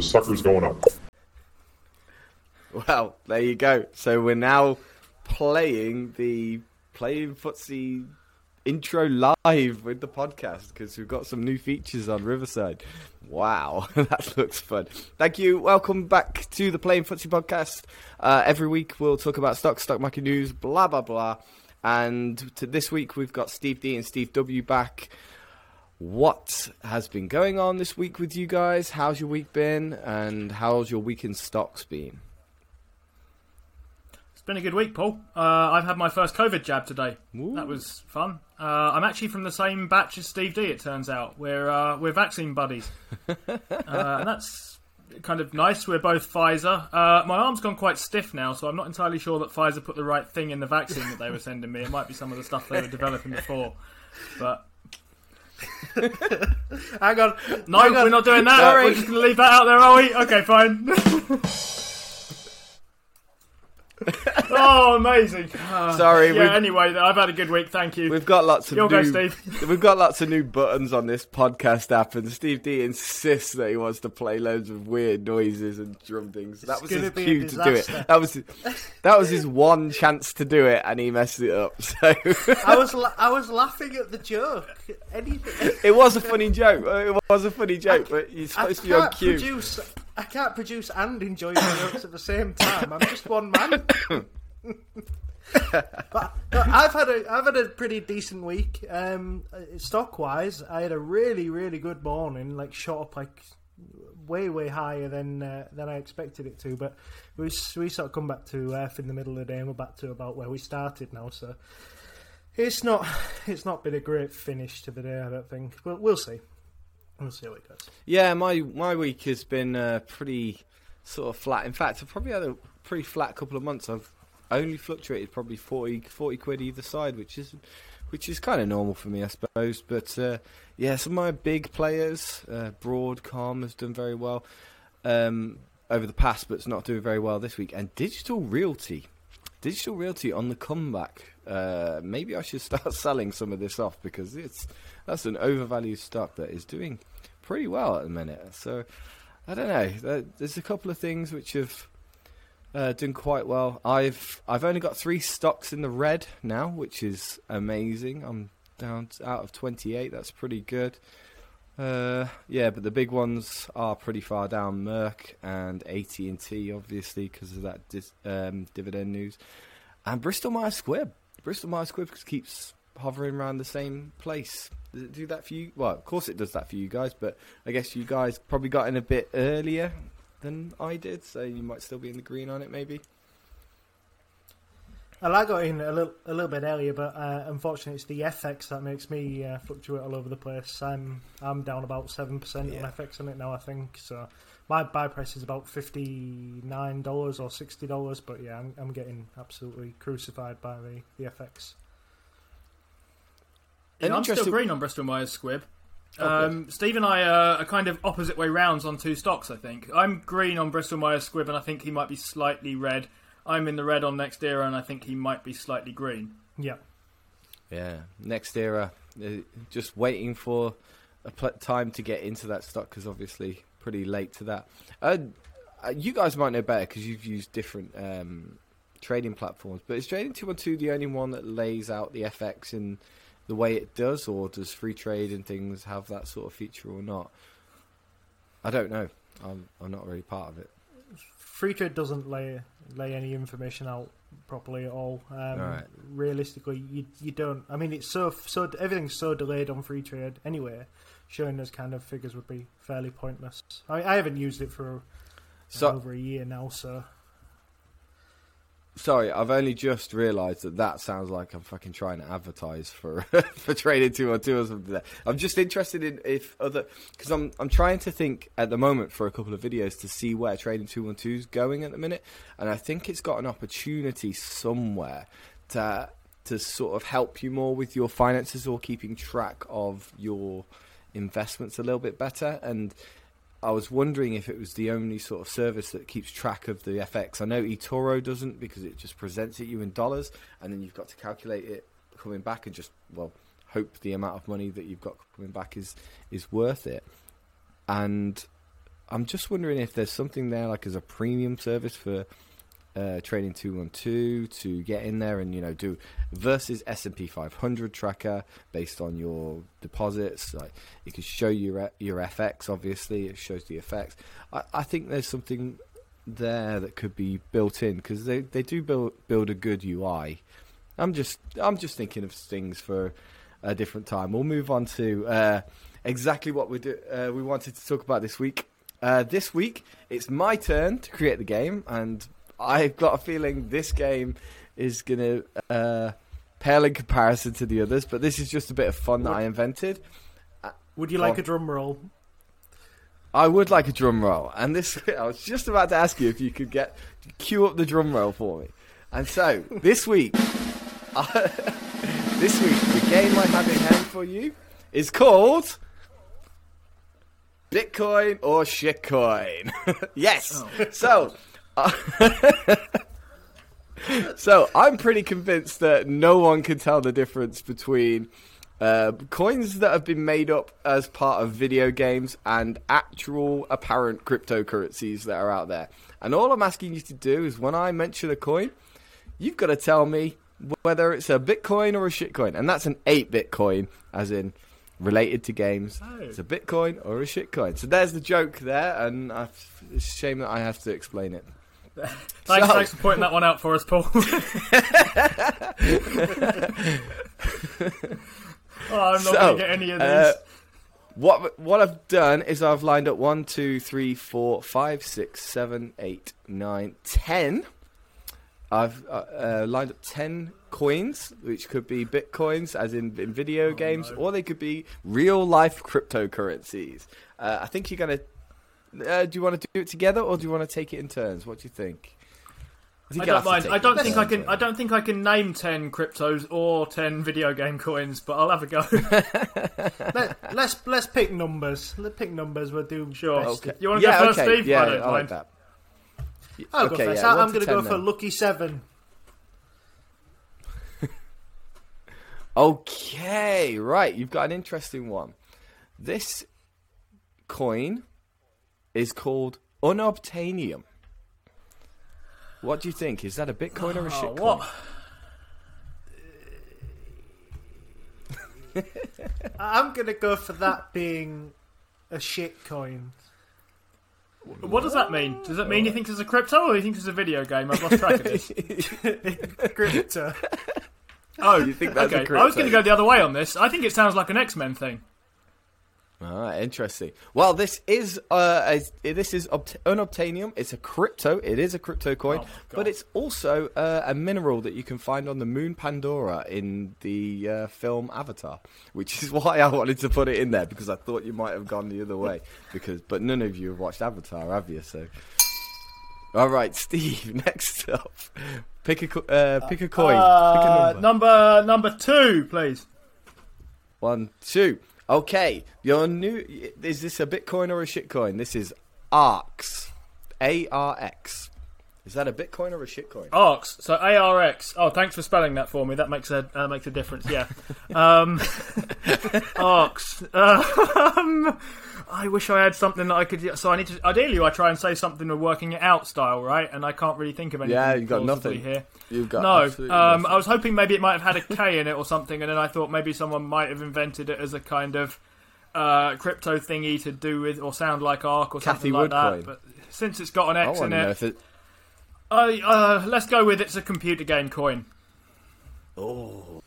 The sucker's going up. Well, there you go. So we're now playing the playing footsie intro live with the podcast because we've got some new features on Riverside. Wow, that looks fun. Thank you. Welcome back to the Playing Footsie podcast. Uh, every week we'll talk about stock, stock market news, blah blah blah. And to this week we've got Steve D and Steve W back. What has been going on this week with you guys? How's your week been? And how's your week in stocks been? It's been a good week, Paul. Uh, I've had my first COVID jab today. Ooh. That was fun. Uh, I'm actually from the same batch as Steve D. It turns out we're uh, we're vaccine buddies, uh, and that's kind of nice. We're both Pfizer. Uh, my arm's gone quite stiff now, so I'm not entirely sure that Pfizer put the right thing in the vaccine that they were sending me. It might be some of the stuff they were developing before, but. Hang on. No, Hang on. we're not doing that. Sorry. We're just going to leave that out there, are we? Okay, fine. oh, amazing. Uh, Sorry, Yeah, anyway, I've had a good week, thank you. We've got lots of You'll go, new, Steve. we've got lots of new buttons on this podcast app, and Steve D insists that he wants to play loads of weird noises and drum things. That was his cue to do it. That was that was his one chance to do it, and he messed it up. So I was la- I was laughing at the joke. Anything. it was a funny joke. It was a funny joke, but you're I supposed to be on can't cue. produce. I can't produce and enjoy my jokes at the same time. I'm just one man. but no, I've had a I've had a pretty decent week. Um, stock wise, I had a really really good morning. Like shot up like way way higher than uh, than I expected it to. But we we sort of come back to earth in the middle of the day, and we're back to about where we started now. So it's not it's not been a great finish to the day. I don't think, but we'll see. We'll see how it goes. Yeah, my my week has been uh, pretty sort of flat. In fact, I've probably had a pretty flat couple of months. I've only fluctuated probably 40, 40 quid either side, which is which is kind of normal for me, I suppose. But uh, yeah, some of my big players, uh, Broadcom has done very well um, over the past, but it's not doing very well this week. And Digital Realty, Digital Realty on the comeback. Uh, maybe I should start selling some of this off because it's that's an overvalued stock that is doing pretty well at the minute. So I don't know. There's a couple of things which have uh, done quite well. I've I've only got three stocks in the red now, which is amazing. I'm down to, out of 28. That's pretty good. Uh, yeah, but the big ones are pretty far down. Merck and AT and T, obviously, because of that dis- um, dividend news, and Bristol Myers Squibb. Bristol Myers Squibb keeps hovering around the same place. Does it do that for you? Well, of course it does that for you guys, but I guess you guys probably got in a bit earlier than I did, so you might still be in the green on it, maybe. Well, I got in a little a little bit earlier, but uh, unfortunately, it's the FX that makes me uh, fluctuate all over the place. I'm I'm down about seven percent Yeah. on FX on it now. I think so. My buy price is about fifty nine dollars or sixty dollars, but yeah, I'm, I'm getting absolutely crucified by the, the FX. An Yeah, I'm still green on Bristol Myers Squibb. Oh, Um, Steve and I uh, are kind of opposite way rounds on two stocks. I think I'm green on Bristol Myers Squibb, and I think he might be slightly red. I'm in the red on NextEra, and I think he might be slightly green. Yeah, Yeah, NextEra. Uh, just waiting for a pl- time to get into that stock because obviously pretty late to that. Uh, uh, you guys might know better because you've used different um, trading platforms, but is Trading Two One Two the only one that lays out the FX in the way it does, or does Freetrade and things have that sort of feature or not? I don't know. I'm I'm not really part of it. Freetrade doesn't lay lay any information out properly at all. Um, Alright. Realistically, you you don't. I mean, it's so so everything's so delayed on Freetrade anyway. Showing those kind of figures would be fairly pointless. I, I haven't used it for So over a year now, so Sorry, I've only just realised that that sounds like I'm fucking trying to advertise for for trading two one two or something. There. I'm just interested in if other because I'm I'm trying to think at the moment for a couple of videos to see where trading two one two is going at the minute, and I think it's got an opportunity somewhere to to sort of help you more with your finances or keeping track of your investments a little bit better and I was wondering if it was the only sort of service that keeps track of the FX. I know eToro doesn't because it just presents it you in dollars, and then you've got to calculate it coming back and just well hope the amount of money that you've got coming back is is worth it. And I'm just wondering if there's something there like as a premium service for uh, trading 212 to get in there and you know do versus S&P 500 tracker based on your deposits. Like it can show your your FX obviously. It shows the effects I, I think there's something there that could be built in because they, they do build build a good UI I'm just I'm just thinking of things for a different time. We'll move on to uh, exactly what we do uh, we wanted to talk about this week. Uh, this week it's my turn to create the game and I've got a feeling this game is going to uh, pale in comparison to the others, but this is just a bit of fun that I invented. Would you like a drum roll? I would like a drum roll, and this I was just about to ask you if you could get cue up the drum roll for me. And so this week, uh, this week the game I have in hand for you is called Bitcoin or shitcoin. yes. So so I'm pretty convinced that no one can tell the difference between uh, coins that have been made up as part of video games and actual apparent cryptocurrencies that are out there. And all I'm asking you to do is when I mention a coin, you've got to tell me whether it's a Bitcoin or a shitcoin. And that's an 8 Bitcoin, as in related to games. Oh. It's a Bitcoin or a shitcoin. So there's the joke there, and I've, it's a shame that I have to explain it. thanks, so, thanks for pointing that one out for us, Paul. oh, I'm not so, going to get any of these. Uh, what what I've done is I've lined up one, two, three, four, five, six, seven, eight, nine, ten. I've uh, uh, lined up ten coins, which could be bitcoins, as in, in video oh, games, no. or they could be real life cryptocurrencies. Uh, I think you're going to uh, do you want to do it together, or do you want to take it in turns? What do you think? I, I don't mind. I don't think I can. I don't think I can name ten cryptos or ten video game coins, but I'll have a go. Let, us let's, let's pick numbers. Let's pick numbers. We'll do sure. Okay. You want to yeah, go first, okay. Steve? Yeah, I, I like that. I'll okay, go first. Yeah, I'm going to go then. for lucky seven. okay, right. You've got an interesting one. This coin is called unobtainium. What do you think? Is that a Bitcoin or a oh, shitcoin? I'm gonna go for that being a shitcoin. What does that mean? Does that mean you think it's a crypto or you think it's a video game? I've lost track of this. crypto. Oh, you think that's okay. I was going to go the other way on this. I think it sounds like an X Men thing. Ah, interesting. Well, this is uh, a, this is obt- unobtainium. It's a crypto. It is a crypto coin, oh but it's also uh, a mineral that you can find on the moon Pandora in the uh, film Avatar, which is why I wanted to put it in there because I thought you might have gone the other way. Because, but none of you have watched Avatar, have you? So, all right, Steve. Next up, pick a uh, pick a coin. pick a uh, number. number number two, please. One, two. Okay, your new is this a Bitcoin or a shitcoin? This is ARX, A R X. Is that a Bitcoin or a shitcoin? ARX. So A R X. Oh, thanks for spelling that for me. That makes a uh, makes a difference. Yeah. um, ARX. Um, I wish I had something that I could. So I need to. Ideally, I try and say something with working it out style, right? And I can't really think of anything. Yeah, you've got nothing here. You've got no. Um, I was hoping maybe it might have had a K in it or something, and then I thought maybe someone might have invented it as a kind of uh, crypto thingy to do with or sound like Ark or Cathie something like that. But since it's got an X in it, it... Uh, let's go with it's a computer game coin. Oh,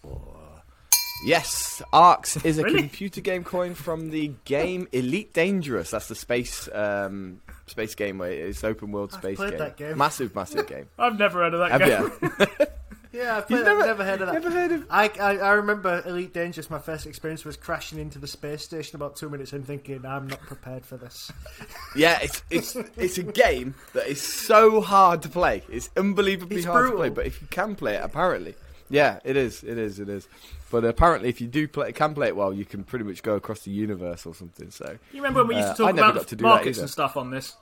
Yes, Arx is a Really? computer game coin from the game Elite Dangerous. That's the space um, space game where it's open world I've space played game. that game. Massive, massive game. I've never heard of that Have game. you? Yeah, I've, played, never- I've never heard of that. Never heard of? I, I, I remember Elite Dangerous. My first experience was crashing into the space station about two minutes in, thinking I'm not prepared for this. Yeah, it's it's it's a game that is so hard to play. It's unbelievably It's hard to play. But if you can play it, apparently, yeah, it is, it is, it is. But apparently, if you do play, can play it well, you can pretty much go across the universe or something. So You remember when we used Uh, to talk never about to do markets and stuff on this?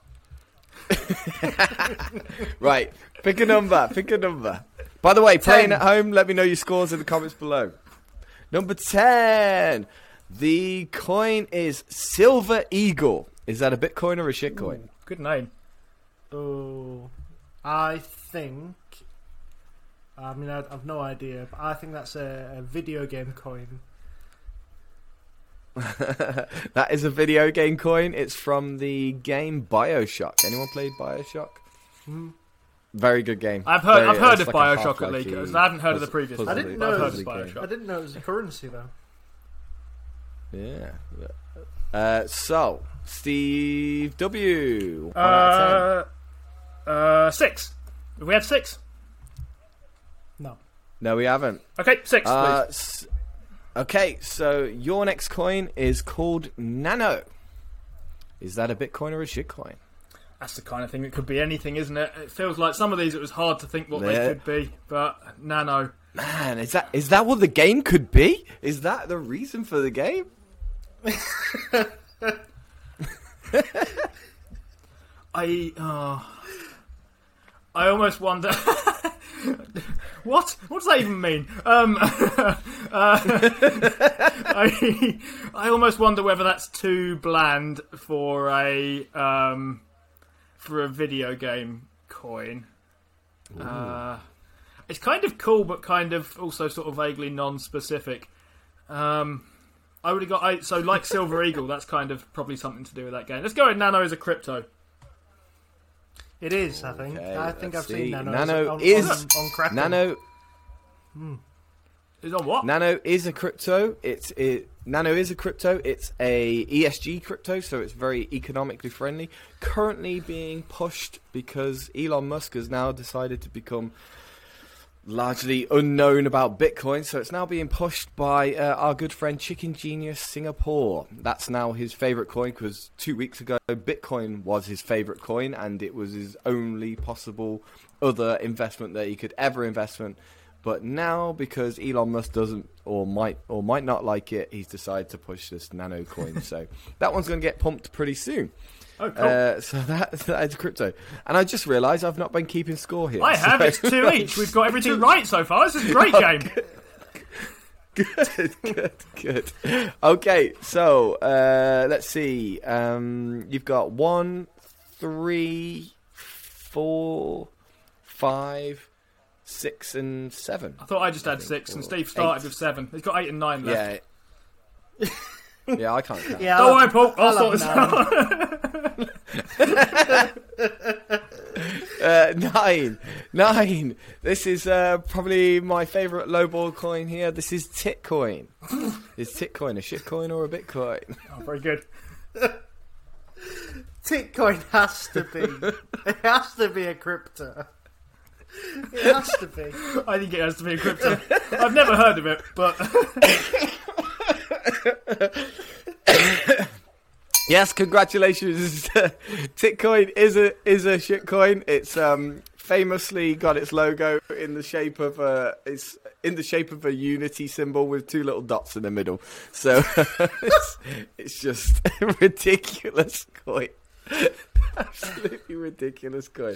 Right, pick a number, pick a number. By the way, playing at home, let me know your scores in the comments below. Number 10. The coin is Silver Eagle. Is that a Bitcoin or a shitcoin? Good name. Oh, I think. I mean, I, I've no idea, but I think that's a, a video game coin. that is a video game coin. It's from the game Bioshock. Anyone played Bioshock? Very good game. I've heard. Very- I've heard of like Bioshock at least. I haven't heard of the previous. puzzle- I didn't know I've it heard was of a game. Bioshock. I didn't know it was a currency though. Yeah. Uh, so, Steve W. One out of ten. Uh, uh, six. Have we had six? No. We haven't. Okay, six, Uh, please. s- okay, so your next coin is called Nano. Is that a Bitcoin or a shitcoin? That's the kind of thing that could be anything, isn't it? It feels like some of these it was hard to think what Yeah. they could be, but Nano. Man, is that is that what the game could be? Is that the reason for the game? I. Uh, I almost wonder. what? What does that even mean? Um, uh, I, I almost wonder whether that's too bland for a um, for a video game coin. Uh, it's kind of cool, but kind of also sort of vaguely non-specific. Um, I would have got I, so like Silver Eagle. That's kind of probably something to do with that game. Let's go with Nano as a crypto. It is, I think. Okay, I think I've let's seen see. Nano. Nano on, is- on, on Kraken. Nano hmm. Is on what? Nano is a crypto. It's it. Nano is a crypto. It's a ESG crypto, so it's very economically friendly. Currently being pushed because Elon Musk has now decided to become largely unknown about Bitcoin, so it's now being pushed by uh, our good friend Chicken Genius Singapore. That's now his favorite coin because two weeks ago Bitcoin was his favorite coin, and it was his only possible other investment that he could ever invest in. But now, because Elon Musk doesn't or might or might not like it, he's decided to push this nano coin. so that one's going to get pumped pretty soon. Oh, cool. Uh, so that that is crypto. And I just realised I've not been keeping score here. I have. so- It's two each. We've got everything right so far. This is a great game. good, good, good. Okay, so uh, let's see. Um, you've got one, three, four, five, six, and seven. I thought I just had think six, and Steve started eight. with seven. He's got eight and nine left. Yeah. yeah, I can't count. Yeah, Don't I'll- worry, Paul. I'll I'll sort this out. Uh, nine, nine. This is uh, probably my favourite lowball coin here. This is Titcoin. is Titcoin a shitcoin or a Bitcoin? Oh, very good. Titcoin has to be. it has to be a crypto. It has to be. I think it has to be a crypto. I've never heard of it, but Yes, congratulations. Titcoin is a is a shitcoin. It's um famously got its logo in the shape of a it's in the shape of a unity symbol with two little dots in the middle. So it's, it's just a ridiculous coin. Absolutely ridiculous coin.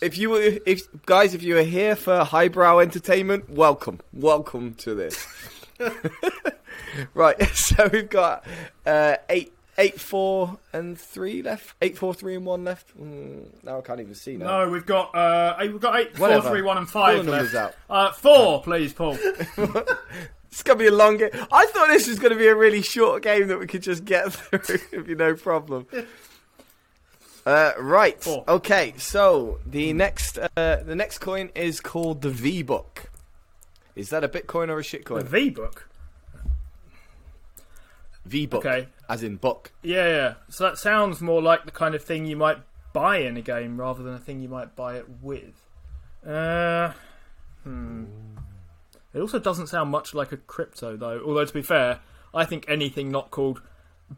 If you were if guys if you are here for highbrow entertainment, welcome. Welcome to this. right, so we've got uh, eight, eight, four, and three left. Eight, four, three, and one left. Mm, now I can't even see now. no, we've got uh, we've got eight, four, Whatever. three, one, and five the left. out. Uh, four, please, Paul. It's gonna be a long game. I thought this was gonna be a really short game that we could just get through. It'd be no problem. Uh, right. Four. Okay. So the next, uh, the next coin is called the V Book. Is that a Bitcoin or a The shitcoin? V book. V book, Okay. as in book. Yeah, yeah. So that sounds more like the kind of thing you might buy in a game rather than a thing you might buy it with. Uh, hmm. It also doesn't sound much like a crypto, though. Although, to be fair, I think anything not called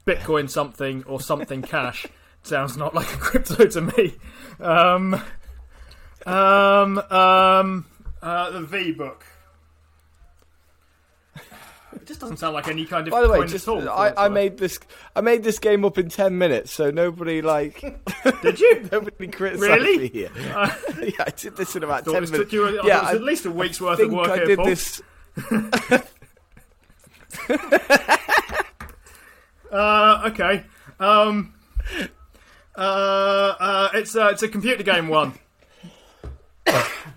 Bitcoin something or something cash sounds not like a crypto to me. Um, um, um, uh, the V book. It just doesn't sound like any kind of By the way, just all. I, I made this I made this game up in ten minutes, so nobody like Did you? nobody criticise Really? me here. Uh, yeah, I did this in about ten minutes. you. I yeah, thought it was I at least a week's worth of work I here, did Paul. this. Uh, okay. Um, uh, uh, it's uh, it's a computer game one.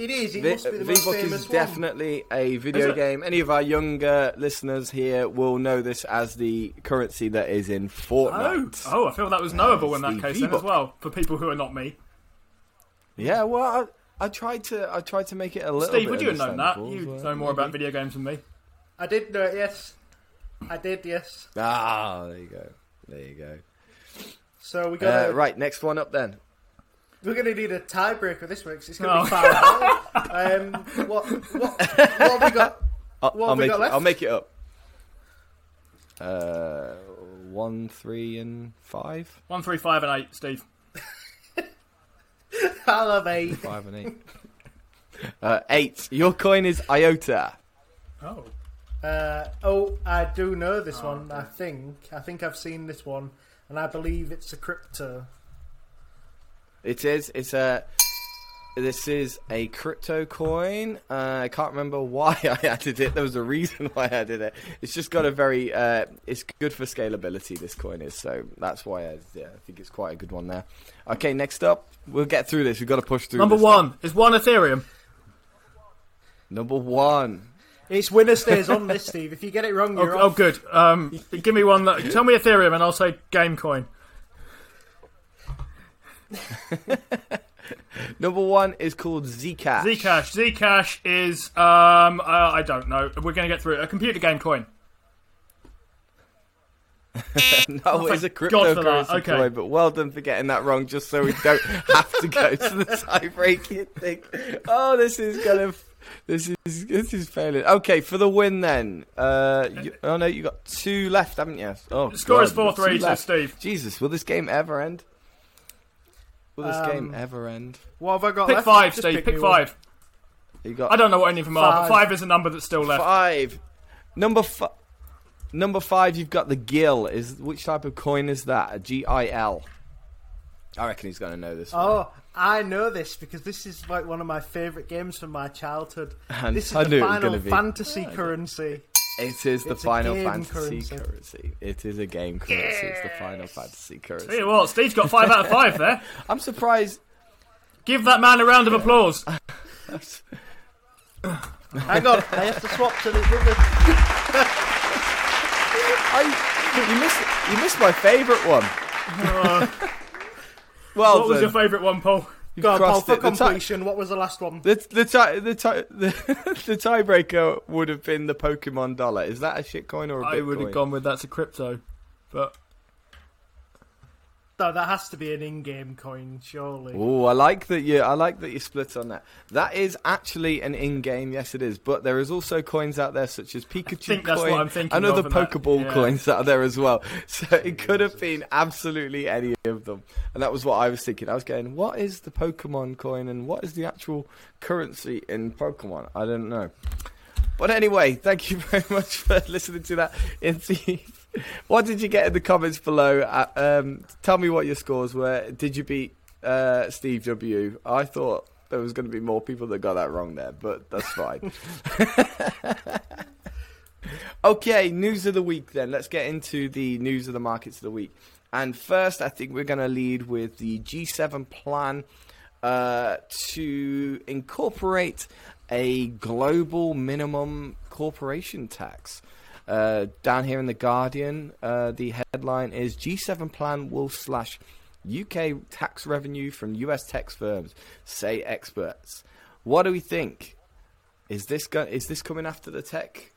It is. It V- must be the most V-Book famous is one. definitely a video Is game. Any of our younger listeners here will know this as the currency that is in Oh, Fortnite. oh, I feel that was knowable in that case then as well for people who are not me. Yeah, well, I, I tried to I tried to make it a little. Steve, bit would you have known that? You but know more about video games than me. I did know it. Yes, I did. Yes. Ah, there you go. There you go. So we got Uh, right, next one up then. We're going to need a tiebreaker this week 'cause it's going Oh. to be five. all. um, what, what, what have we got? I'll, What I'll have we make got it, left? I'll make it up. Uh, one, three, and five. One, three, five, and eight. Steve. I'll have eight. Five and eight. uh, eight. Your coin is iota. Oh. Uh, oh, I do know this Oh, one. I think. I think I've seen this one, and I believe it's a crypto. It is. It's a. This is a crypto coin. Uh, I can't remember why I added it. There was a reason why I added it. It's just got a very. Uh, it's good for scalability. This coin is so that's why I. Yeah, I think it's quite a good one there. Okay, next up, we'll get through this. We've got to push through. Number this one is one Ethereum. Number one. It's winner stays on this, Steve. If you get it wrong, Oh, you're oh off. good. Um, give me one. That, tell me Ethereum, and I'll say Gamecoin. Number one is called Zcash. Zcash. Zcash is um, uh, I don't know. We're going to get through it. A computer game coin. No, it's a thank God for that. cryptocurrency Okay. coin, but well done for getting that wrong, just so we don't have to go to the tie-breaking thing. Oh, this is gonna, this is this is failing. Okay, for the win then. Uh, you, oh no, you got two left, haven't you? Oh, The score is God, you've 4-3 two to. Steve. Jesus, will this game ever end? Will this Um, game ever end? What have I got Pick left? five, Just Steve. Pick me one. five. You got I don't know what any of them are, but Five. five is a number that's still left. five. Number five. Number five, you've got the Gil. Is which type of coin is that? A G I L. I reckon he's going to know this. one. Oh, I know this because this is like one of my favourite games from my childhood. And this is I the knew it was Final gonna be. Fantasy currency. It is the It's a Final Fantasy currency. currency. It is a game currency. It's the Final Fantasy Tell currency. you what, Steve's got five out of five there. I'm surprised. Give that man a round of applause. Hang on, I have to swap to the other. I, you missed. You missed my favourite one. Uh, well what was done. your favourite one, Paul? You've Go on, Paul, for it. The, tie, completion. What was the last one? the, the, tie, the, tie, the, the tiebreaker would have been the Pokemon dollar. Is that a shitcoin or a Bitcoin? I would have gone with that's a crypto, but No, that has to be an in-game coin, surely. Oh, I like that you. I like that you split on that. That is actually an in-game. Yes, it is. But there is also coins out there such as Pikachu think that's coin what I'm thinking and other in Pokeball yeah. coins that are there as well. So it could have been absolutely any of them, and that was what I was thinking. I was going, what is the Pokemon coin and what is the actual currency in Pokemon? I don't know. But anyway, thank you very much for listening to that. Inti. What did you get in the comments below? Uh, um, tell me what your scores were. Did you beat uh, Steve W? I thought there was going to be more people that got that wrong there, but that's fine. okay, news of the week then. Let's get into the news of the markets of the week. And first, I think we're going to lead with the G7 plan uh, to incorporate a global minimum corporation tax. Uh, down here in the Guardian, uh, the headline is G7 plan will slash UK tax revenue from US tax firms, say experts. What do we think? Is this go- is this coming after the tech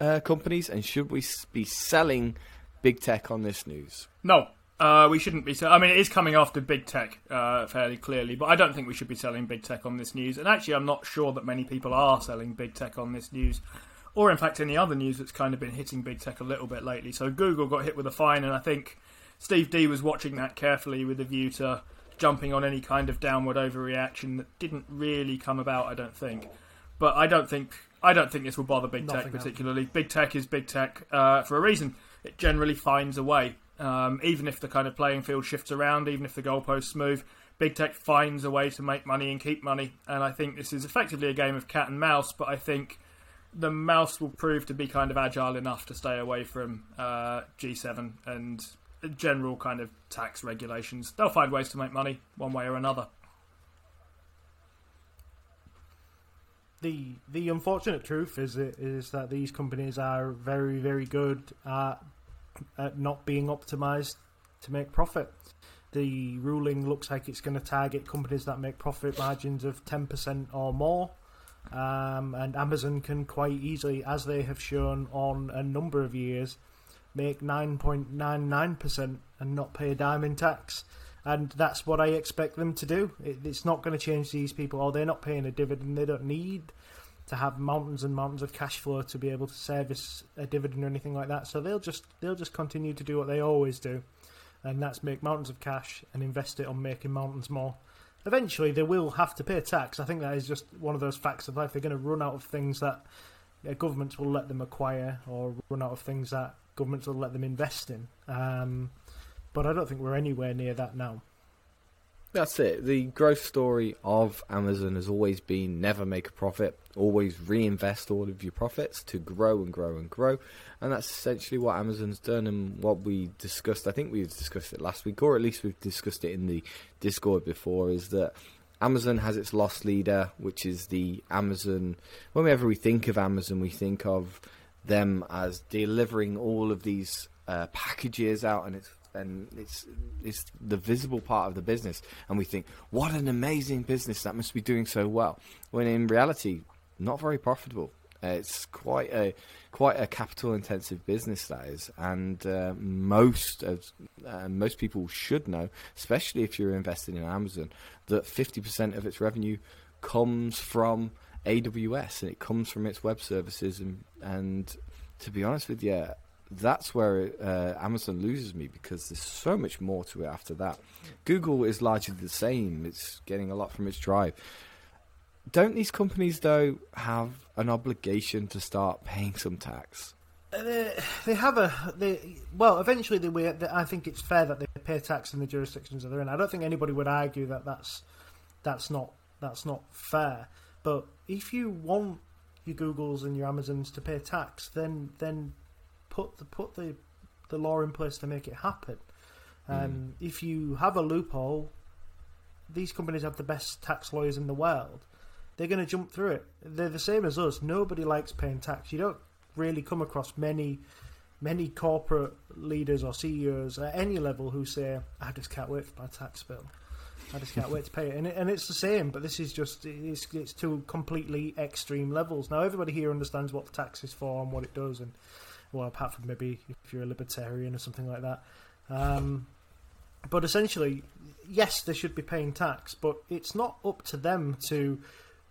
uh, companies, and should we be selling big tech on this news? No, uh, we shouldn't be. sell- I mean, it is coming after big tech uh, fairly clearly, but I don't think we should be selling big tech on this news. And actually, I'm not sure that many people are selling big tech on this news, or in fact, any other news that's kind of been hitting big tech a little bit lately. So Google got hit with a fine, and I think Steve D was watching that carefully with a view to jumping on any kind of downward overreaction that didn't really come about. I don't think, but I don't think I don't think this will bother big tech Nothing happened. particularly. Big tech is big tech uh, for a reason. It generally finds a way, um, even if the kind of playing field shifts around, even if the goalposts move. Big tech finds a way to make money and keep money, and I think this is effectively a game of cat and mouse. But I think the mouse will prove to be kind of agile enough to stay away from uh, G7 and general kind of tax regulations. They'll find ways to make money one way or another. the the unfortunate truth is is that these companies are very very good at, at not being optimized to make profit. The ruling looks like it's going to target companies that make profit margins of ten percent or more, um, and Amazon can quite easily, as they have shown on a number of years, make nine point nine nine percent and not pay a dime in tax and that's what I expect them to do. It, it's not going to change these people. Or they're not paying a dividend. They don't need to have mountains and mountains of cash flow to be able to service a dividend or anything like that. So they'll just they'll just continue to do what they always do, and that's make mountains of cash and invest it on making mountains more. Eventually, they will have to pay tax. I think that is just one of those facts of life. They're going to run out of things that governments will let them acquire, or run out of things that governments will let them invest in. Um, but I don't think we're anywhere near that now. That's it. The growth story of Amazon has always been never make a profit, always reinvest all of your profits to grow and grow and grow. And that's essentially what Amazon's done and what we discussed. I think we discussed it last week, or at least we've discussed it in the Discord before, is that Amazon has its loss leader, which is the Amazon. Whenever we think of Amazon, we think of them as delivering all of these uh, packages out, and it's and it's it's the visible part of the business, and we think, what an amazing business that must be doing so well. When in reality, not very profitable. Uh, it's quite a quite a capital intensive business that is, and uh, most of uh, most people should know, especially if you're investing in Amazon, that 50% of its revenue comes from AWS and it comes from its web services, and and to be honest with you, that's where uh, Amazon loses me because there's so much more to it after that. Google is largely the same; it's getting a lot from its drive. Don't these companies though have an obligation to start paying some tax? They, they have a they well eventually they I think it's fair that they pay tax in the jurisdictions that they're in. I don't think anybody would argue that that's that's not that's not fair. But if you want your Googles and your Amazons to pay tax, then then put the put the the law in place to make it happen. Um, If you have a loophole, these companies have the best tax lawyers in the world. They're going to jump through it. They're the same as us. Nobody likes paying tax. You don't really come across many many corporate leaders or CEOs at any level who say, "I just can't wait for my tax bill. I just can't wait to pay it." And, it, and it's the same, but this is just it's, it's two completely extreme levels. Now everybody here understands what the tax is for and what it does, and well, apart from maybe if you're a libertarian or something like that. Um, but essentially, yes, they should be paying tax, but it's not up to them to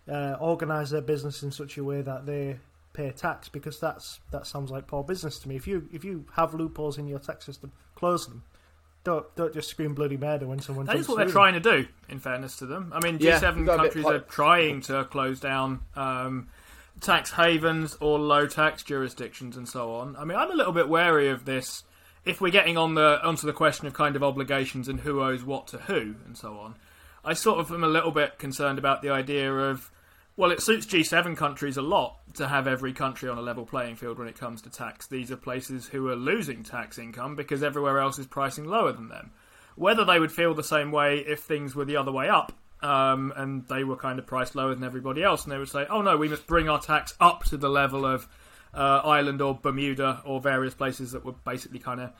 uh, organise their business in such a way that they pay tax because that's that sounds like poor business to me. If you if you have loopholes in your tax system, close them. Don't don't just scream bloody murder when someone. That is jumps what they're through trying to do. In fairness to them, I mean, G7 we've got a bit countries are trying to close down um, tax havens or low tax jurisdictions and so on. I mean, I'm a little bit wary of this. If we're getting on the onto the question of kind of obligations and who owes what to who and so on, I sort of am a little bit concerned about the idea of well, it suits G7 countries a lot to have every country on a level playing field when it comes to tax. These are places who are losing tax income because everywhere else is pricing lower than them. Whether they would feel the same way if things were the other way up, um, and they were kind of priced lower than everybody else, and they would say, "Oh no, we must bring our tax up to the level of uh, Ireland or Bermuda or various places that were basically kind of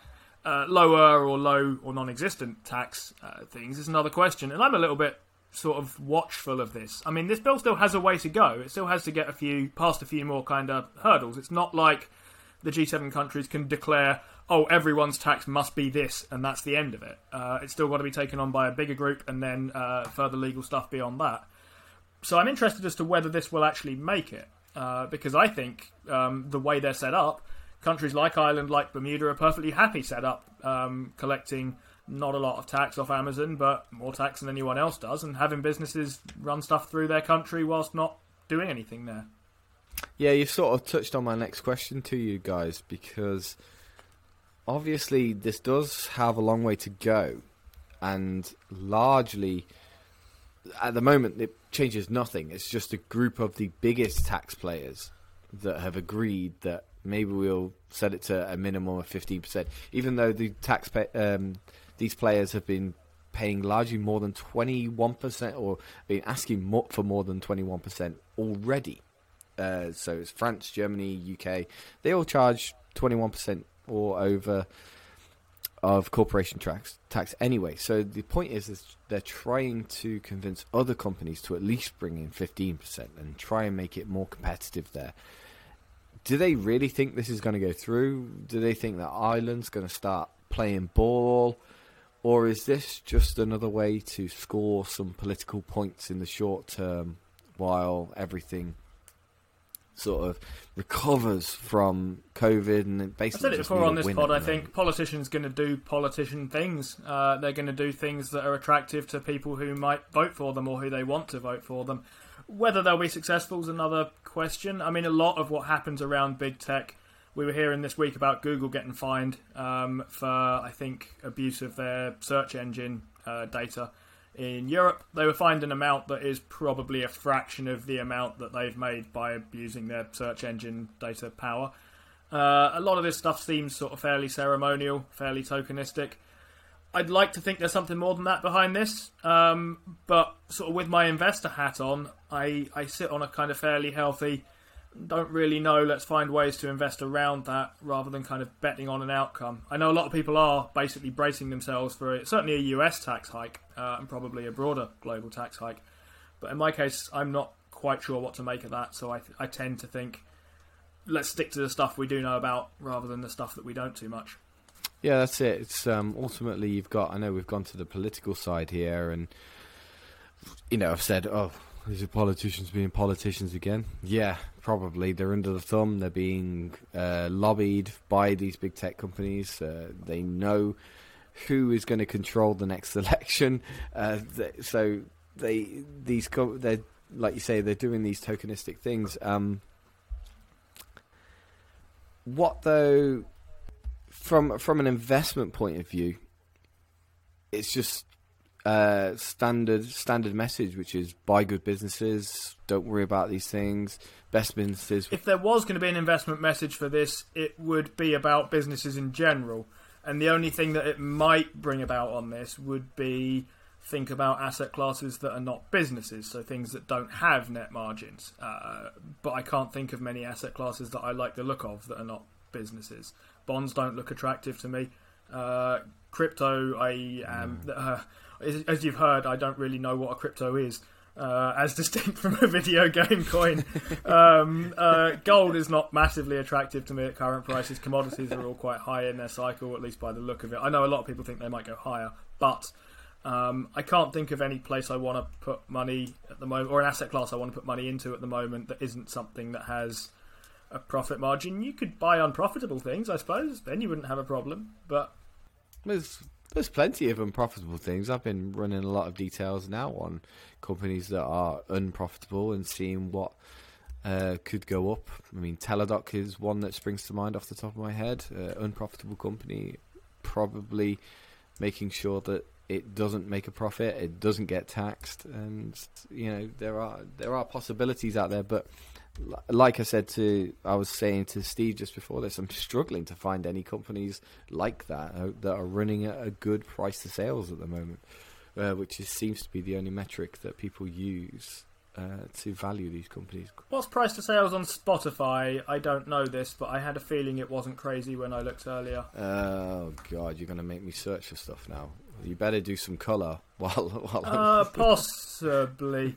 uh, lower or low or non-existent tax uh, things." Is another question, and I'm a little bit sort of watchful of this. I mean, this bill still has a way to go. It still has to get a few past a few more kind of hurdles. It's not like the G7 countries can declare, oh, everyone's tax must be this, and that's the end of it. Uh, it's still got to be taken on by a bigger group, and then uh, further legal stuff beyond that. So I'm interested as to whether this will actually make it, uh, because I think um, the way they're set up, countries like Ireland, like Bermuda, are perfectly happy set up um, collecting not a lot of tax off Amazon, but more tax than anyone else does, and having businesses run stuff through their country whilst not doing anything there. Yeah, you sort of touched on my next question to you guys because obviously this does have a long way to go, and largely at the moment it changes nothing. It's just a group of the biggest tax players that have agreed that maybe we'll set it to a minimum of fifteen percent, even though the tax pay, um, these players have been paying largely more than twenty one percent or been asking more, for more than twenty one percent already. Uh, so it's France, Germany, UK. They all charge twenty one percent or over of corporation tax tax anyway. So the point is, is they're trying to convince other companies to at least bring in fifteen percent and try and make it more competitive there. Do they really think this is going to go through? Do they think that Ireland's going to start playing ball? Or is this just another way to score some political points in the short term while everything sort of recovers from COVID and it I basically said it before on this pod. I think politicians going to do politician things. Uh, they're going to do things that are attractive to people who might vote for them or who they want to vote for them. Whether they'll be successful is another question. I mean, a lot of what happens around big tech. We were hearing this week about Google getting fined um, for, I think, abuse of their search engine uh, data. In Europe, they were fined an amount that is probably a fraction of the amount that they've made by abusing their search engine data power. Uh, a lot of this stuff seems sort of fairly ceremonial, fairly tokenistic. I'd like to think there's something more than that behind this, um, but sort of with my investor hat on, I, I sit on a kind of fairly healthy, don't really know, let's find ways to invest around that rather than kind of betting on an outcome. I know a lot of people are basically bracing themselves for a, certainly a US tax hike uh, and probably a broader global tax hike, but in my case, I'm not quite sure what to make of that, so I, I tend to think let's stick to the stuff we do know about rather than the stuff that we don't too much. Yeah, that's it. It's um, ultimately you've got. I know we've gone to the political side here, and you know I've said, oh, these are politicians being politicians again. Yeah, probably they're under the thumb. They're being uh, lobbied by these big tech companies. Uh, they know who is going to control the next election. Uh, th- so they these co- they're like you say they're doing these tokenistic things. Um, what though? from from an investment point of view, it's just uh, standard standard message, which is buy good businesses, don't worry about these things, best businesses. If there was going to be an investment message for this, it would be about businesses in general. And the only thing that it might bring about on this would be think about asset classes that are not businesses, so things that don't have net margins. Uh, but I can't think of many asset classes that I like the look of that are not businesses. Bonds don't look attractive to me. Uh, crypto, I am. Uh, as, you've heard, I don't really know what a crypto is. Uh, as distinct from a video game coin, um, uh, gold is not massively attractive to me at current prices. Commodities are all quite high in their cycle, at least by the look of it. I know a lot of people think they might go higher, but um, I can't think of any place I want to put money at the moment, or an asset class I want to put money into at the moment that isn't something that has a profit margin. You could buy unprofitable things, I suppose. Then you wouldn't have a problem. But There's there's plenty of unprofitable things. I've been running a lot of details now on companies that are unprofitable and seeing what uh, could go up. I mean, Teladoc is one that springs to mind off the top of my head. Uh, unprofitable company, probably making sure that it doesn't make a profit, it doesn't get taxed, and you know there are there are possibilities out there, but like I said to, I was saying to Steve just before this, I'm struggling to find any companies like that uh, that are running at a good price to sales at the moment, uh, which is, seems to be the only metric that people use uh, to value these companies. what's price to sales on Spotify? I don't know this, but I had a feeling it wasn't crazy when I looked earlier. Oh God, you're gonna make me search for stuff now. You better do some color while while I'm Uh, possibly.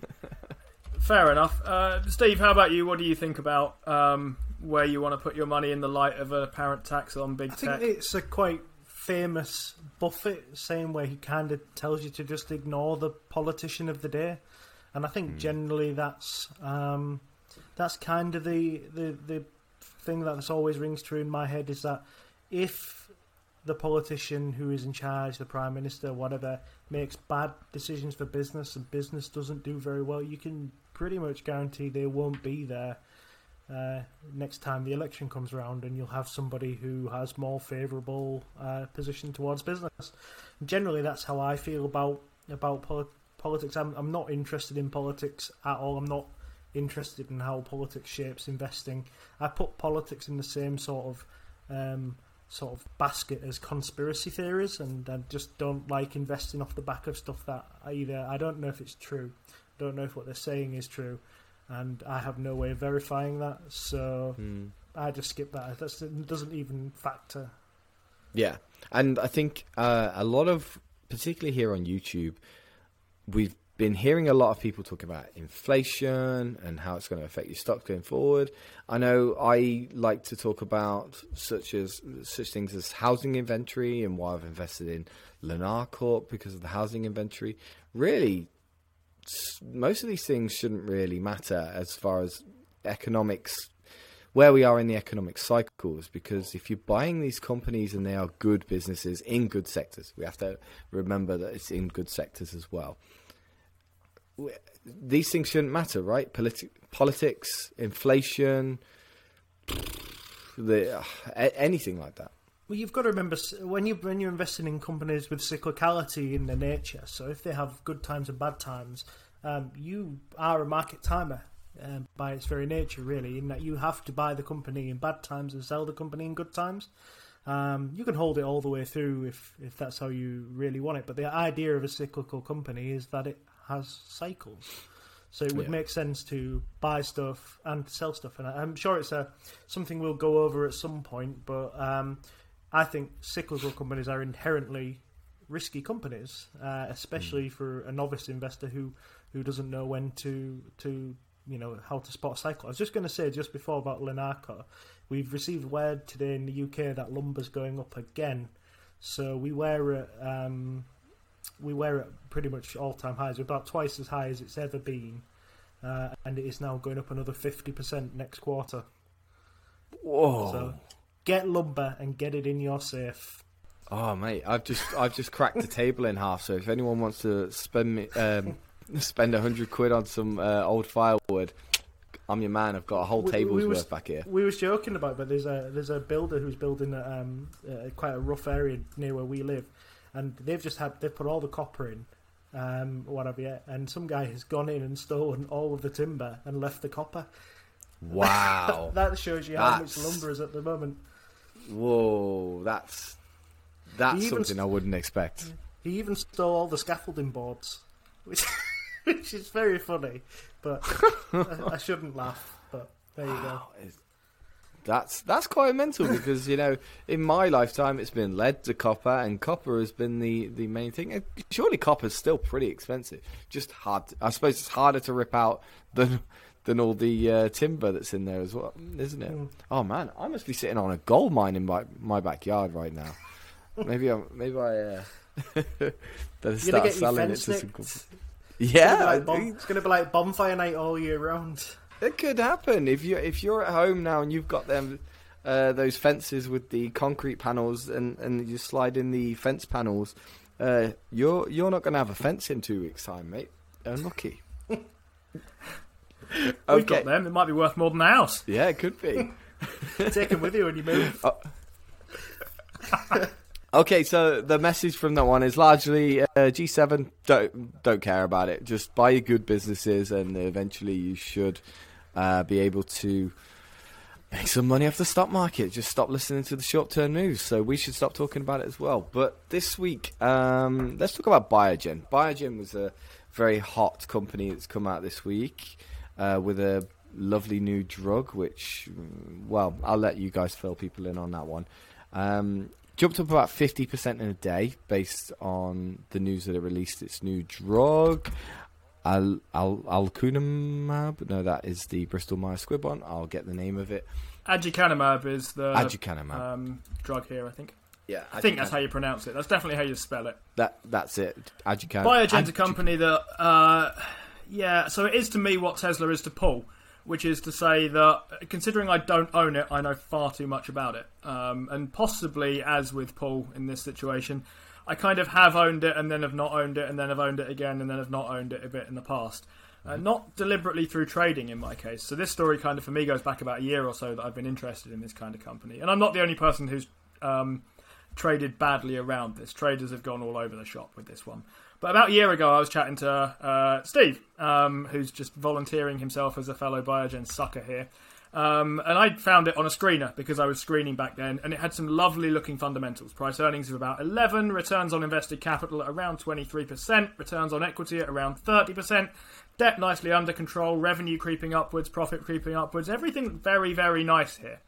Fair enough. Uh, Steve, how about you? What do you think about um, where you want to put your money in the light of an apparent tax on big I think tech. it's a quite famous Buffett saying where he kind of tells you to just ignore the politician of the day, and I think generally that's um, that's kind of the, the the thing that's always rings true in my head is that if the politician who is in charge, the prime minister, whatever, makes bad decisions for business and business doesn't do very well, you can pretty much guarantee they won't be there uh, next time the election comes around, and you'll have somebody who has more favourable uh, position towards business. Generally, that's how I feel about about poli- politics. I'm, I'm not interested in politics at all. I'm not interested in how politics shapes investing. I put politics in the same sort of um, sort of basket as conspiracy theories, and I just don't like investing off the back of stuff that either I don't know if it's true, don't know if what they're saying is true, and I have no way of verifying that. So I just skip that. That's, it doesn't even factor. Yeah, and I think uh, a lot of, particularly here on YouTube, we've been hearing a lot of people talk about inflation and how it's going to affect your stocks going forward. I know I like to talk about such as such things as housing inventory and why I've invested in Lennar Corp because of the housing inventory. Really, most of these things shouldn't really matter as far as economics where we are in the economic cycles because if you're buying these companies and they are good businesses in good sectors, we have to remember that it's in good sectors as well. These things shouldn't matter, right? Politi- politics, inflation, the, uh, anything like that. Well, you've got to remember when you when you're investing in companies with cyclicality in their nature. So if they have good times and bad times, um, you are a market timer um, by its very nature, really, in that you have to buy the company in bad times and sell the company in good times. Um, you can hold it all the way through if if that's how you really want it. But the idea of a cyclical company is that it has cycles. So it would Yeah. make sense to buy stuff and sell stuff, and I'm sure it's a something we'll go over at some point. But um, I think cyclical companies are inherently risky companies, uh, especially for a novice investor who, who doesn't know when to to you know how to spot a cycle. I was just going to say just before about Lennar Corp, we've received word today in the UK that lumber's going up again. So we were at um, we were at pretty much all time highs, about twice as high as it's ever been, uh, and it is now going up another fifty percent next quarter. Whoa! So get lumber and get it in your safe. Oh mate, I've just I've just cracked the table in half. So if anyone wants to spend me um, spend a hundred quid on some uh, old firewood, I'm your man. I've got a whole We- table's we was- worth back here. We was joking about, it, but there's a there's a builder who's building a, um, uh, quite a rough area near where we live, and they've just had they've put all the copper in, um, whatever yet, and some guy has gone in and stolen all of the timber and left the copper. Wow! That shows you how much lumber is at the moment. Whoa! That's that's He something st- I wouldn't expect. He even stole all the scaffolding boards, which which is very funny, but I, I shouldn't laugh. But there you go. That's that's quite mental because you know in my lifetime it's been lead to copper and copper has been the, the main thing. Surely copper's still pretty expensive. Just hard. To, I suppose it's harder to rip out than than all the uh, timber that's in there as well, isn't it? Mm. Oh man, I must be sitting on a gold mine in my my backyard right now. maybe I maybe I uh, better start selling it to some. company. It's Yeah, gonna be like bon- it's going to be like bonfire night all year round. It could happen if you if you're at home now and you've got them uh, those fences with the concrete panels and, and you slide in the fence panels. Uh, you're you're not going to have a fence in two weeks' time, mate. Unlucky. We've okay. got them. It might be worth more than the house. Yeah, it could be. Take them with you when you move. Okay, so the message from that one is largely uh, G7 don't don't care about it. Just buy your good businesses, and eventually you should uh, be able to make some money off the stock market. Just stop listening to the short term news. So we should stop talking about it as well. But this week, um, let's talk about Biogen. Biogen was a very hot company that's come out this week uh, with a lovely new drug, which, mm, well, I'll let you guys fill people in on that one. Um, jumped up about 50% in a day based on the news that it released its new drug. Al, al, alcunimab, no, that is the Bristol Myers Squibb one. I'll get the name of it. Aducanumab is the Aducanumab. um, drug here. I think. yeah, I think that's how you pronounce it. That's definitely how you spell it. that that's it. Aducanumab. Biogen's a company that, uh, yeah, so it is to me what Tesla is to Paul, which is to say that considering I don't own it, I know far too much about it. Um, and possibly, as with Paul in this situation, I kind of have owned it and then have not owned it and then have owned it again and then have not owned it a bit in the past. Uh, not deliberately through trading in my case. So this story kind of for me goes back about a year or so that I've been interested in this kind of company. And I'm not the only person who's um, traded badly around this. Traders have gone all over the shop with this one. But about a year ago, I was chatting to uh, Steve, um, who's just volunteering himself as a fellow Biogen sucker here. Um, and I found it on a screener because I was screening back then, and it had some lovely looking fundamentals. Price earnings of about 11, returns on invested capital at around 23%, returns on equity at around 30%, debt nicely under control, revenue creeping upwards, profit creeping upwards. Everything very, very nice here.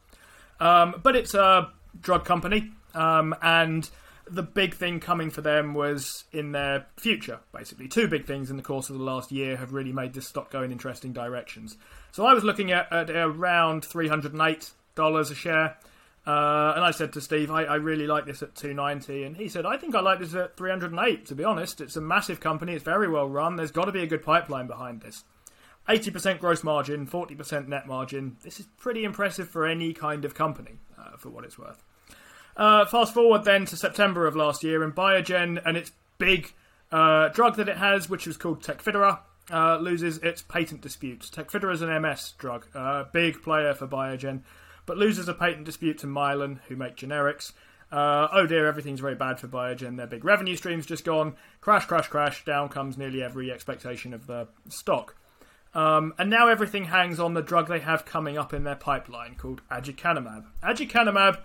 Um, but it's a drug company, um, and the big thing coming for them was in their future, basically. Two big things in the course of the last year have really made this stock go in interesting directions. So I was looking at, at around $308 a share. Uh, and I said to Steve, I, I really like this at 290, and he said, I think I like this at 308. To be honest, it's a massive company. It's very well run. There's got to be a good pipeline behind this. 80% gross margin, 40% net margin. This is pretty impressive for any kind of company, uh, for what it's worth. Uh, fast forward then to September of last year, and Biogen and its big uh, drug that it has, which was called Tecfidera, uh, loses its patent dispute. Tecfidera is an MS drug, uh, big player for Biogen, but loses a patent dispute to Mylan, who make generics. Uh, oh dear, everything's very bad for Biogen. Their big revenue stream's just gone. Crash, crash, crash. Down comes nearly every expectation of the stock. Um, and now everything hangs on the drug they have coming up in their pipeline called aducanumab. Aducanumab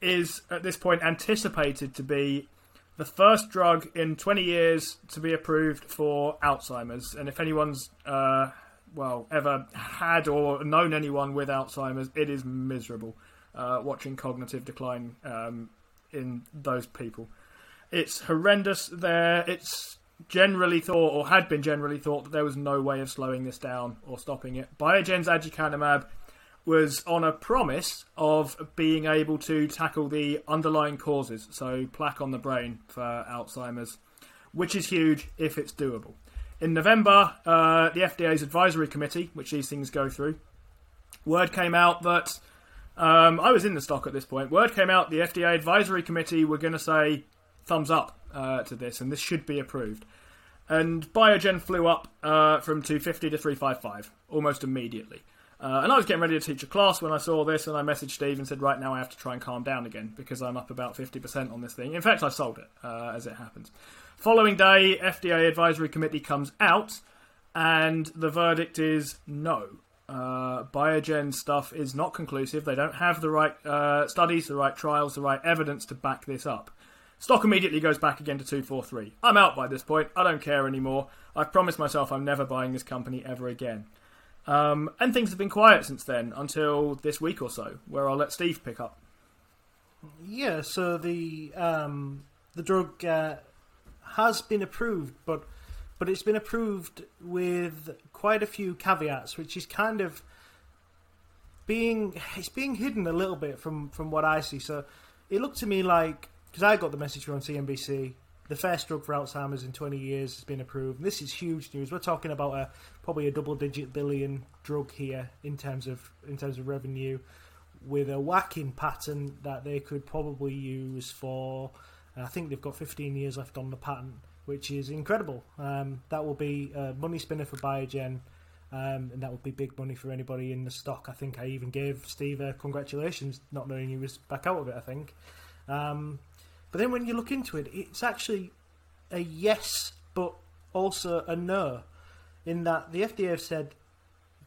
is at this point anticipated to be the first drug in 20 years to be approved for Alzheimer's. And if anyone's, uh, well, ever had or known anyone with Alzheimer's, it is miserable uh, watching cognitive decline um, in those people. It's horrendous there. It's generally thought, or had been generally thought, that there was no way of slowing this down or stopping it. Biogen's aducanumab was on a promise of being able to tackle the underlying causes, so plaque on the brain for Alzheimer's, which is huge if it's doable. In November, uh, the FDA's advisory committee, which these things go through, word came out that um, I was in the stock at this point. Word came out the FDA advisory committee were going to say thumbs up uh, to this, and this should be approved. And Biogen flew up uh, from 250 to 355 almost immediately. Uh, and I was getting ready to teach a class when I saw this, and I messaged Steve and said, "Right now, I have to try and calm down again because I'm up about 50% on this thing." In fact, I sold it uh, as it happens. Following day, FDA advisory committee comes out, and the verdict is no. Uh, Biogen stuff is not conclusive. They don't have the right uh, studies, the right trials, the right evidence to back this up. Stock immediately goes back again to 243. I'm out by this point. I don't care anymore. I've promised myself I'm never buying this company ever again. Um, and things have been quiet since then until this week or so, where I'll let Steve pick up. Yeah, so the um, the drug uh, has been approved, but but it's been approved with quite a few caveats, which is kind of being it's being hidden a little bit from from what I see. So it looked to me like because I got the message from CNBC, the first drug for Alzheimer's in 20 years has been approved. This is huge news. We're talking about a probably a double-digit billion drug here in terms of in terms of revenue, with a whacking pattern that they could probably use for. I think they've got 15 years left on the patent, which is incredible. Um, that will be a money spinner for Biogen. Um, and that would be big money for anybody in the stock. I think I even gave Steve a congratulations, not knowing he was back out of it. I think, um, but then when you look into it, it's actually a yes, but also a no, in that the FDA have said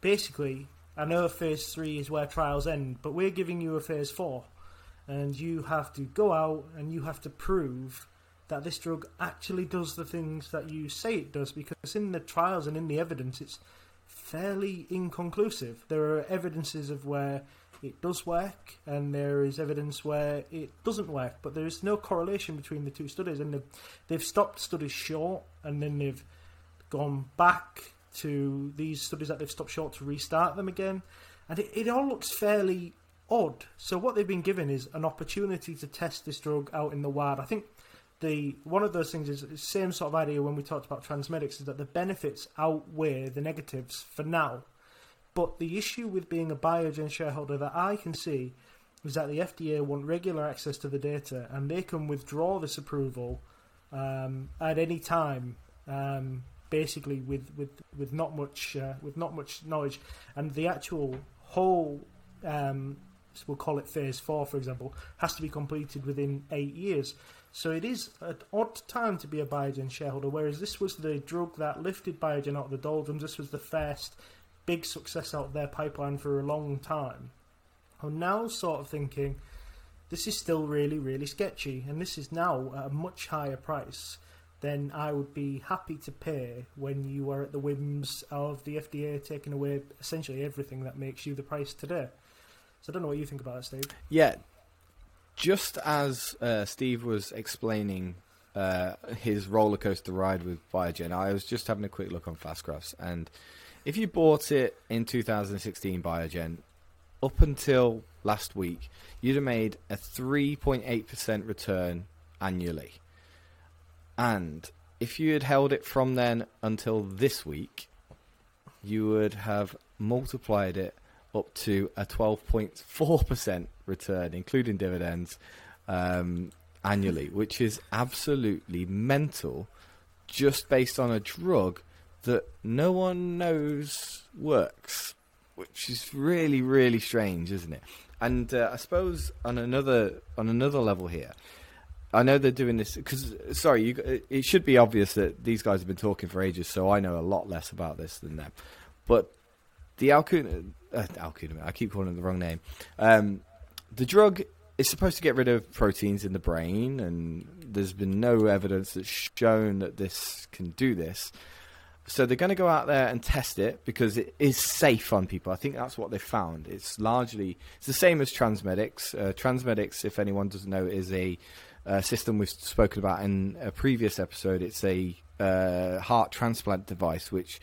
basically, I know phase three is where trials end, but we're giving you a phase four, and you have to go out and you have to prove that this drug actually does the things that you say it does, because in the trials and in the evidence, it's fairly inconclusive. There are evidences of where it does work, and there is evidence where it doesn't work, but there is no correlation between the two studies, and they've, they've stopped studies short, and then they've gone back to these studies that they've stopped short to restart them again, and it, it all looks fairly odd. So what they've been given is an opportunity to test this drug out in the wild. I think the one of those things is the same sort of idea when we talked about transmedics is that the benefits outweigh the negatives for now. But the issue with being a Biogen shareholder that I can see is that the FDA want regular access to the data and they can withdraw this approval um, at any time, um, basically with, with, with not much uh, with not much knowledge, and the actual whole um, we'll call it phase four, for example, has to be completed within eight years. So it is an odd time to be a Biogen shareholder, whereas this was the drug that lifted Biogen out of the doldrums. This was the first big success out of their pipeline for a long time. I'm now sort of thinking this is still really, really sketchy, and this is now at a much higher price than I would be happy to pay when you are at the whims of the FDA taking away essentially everything that makes you the price today. So I don't know what you think about that, Steve. Yeah, just as uh, Steve was explaining uh, his roller coaster ride with Biogen, I was just having a quick look on Fastgraphs, and if you bought it in 2016 Biogen, up until last week, you'd have made a 3.8% return annually. And if you had held it from then until this week, you would have multiplied it up to a 12.4% return, including dividends, um, annually, which is absolutely mental just based on a drug that no one knows works, which is really, really strange, isn't it? And uh, I suppose on another on another level here, I know they're doing this because sorry, you, it should be obvious that these guys have been talking for ages, so I know a lot less about this than them. But the Alcuna, uh, Alcuna, I keep calling it the wrong name. Um, the drug is supposed to get rid of proteins in the brain, and there's been no evidence that's shown that this can do this. So they're going to go out there and test it because it is safe on people. I think that's what they found. It's largely it's the same as Transmedics. Uh, Transmedics, if anyone doesn't know, is a uh, system we've spoken about in a previous episode. It's a uh, heart transplant device which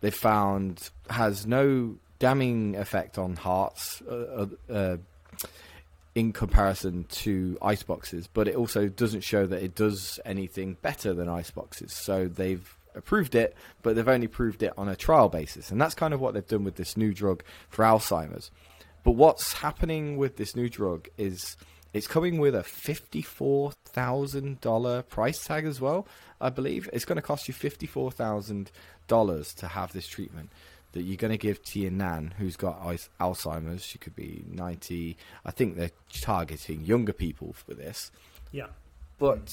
they found has no damning effect on hearts uh, uh, in comparison to ice boxes, but it also doesn't show that it does anything better than ice boxes. So they've approved it, but they've only proved it on a trial basis. And that's kind of what they've done with this new drug for Alzheimer's. But what's happening with this new drug is it's coming with a $54,000 price tag as well, I believe. It's going to cost you $54,000 to have this treatment that you're going to give to your nan who's got Alzheimer's. She could be 90. I think they're targeting younger people for this. Yeah. But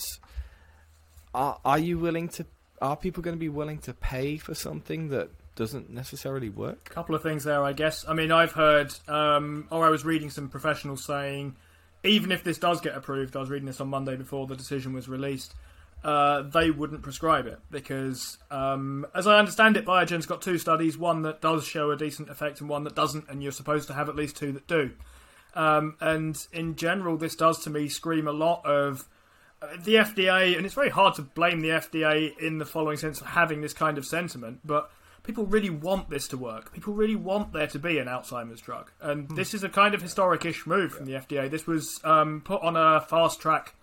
are, are you willing to are people going to be willing to pay for something that doesn't necessarily work? A couple of things there, I guess. I mean, I've heard, um, or I was reading some professionals saying, even if this does get approved, I was reading this on Monday before the decision was released. Uh, they wouldn't prescribe it because, um, as I understand it, Biogen's got two studies: one that does show a decent effect and one that doesn't, and you're supposed to have at least two that do. Um, and in general, this does to me scream a lot of the FDA, and it's very hard to blame the FDA in the following sense of having this kind of sentiment, but people really want this to work. People really want there to be an Alzheimer's drug, and mm. this is a kind of historic-ish move from the FDA. This was um, put on a fast-track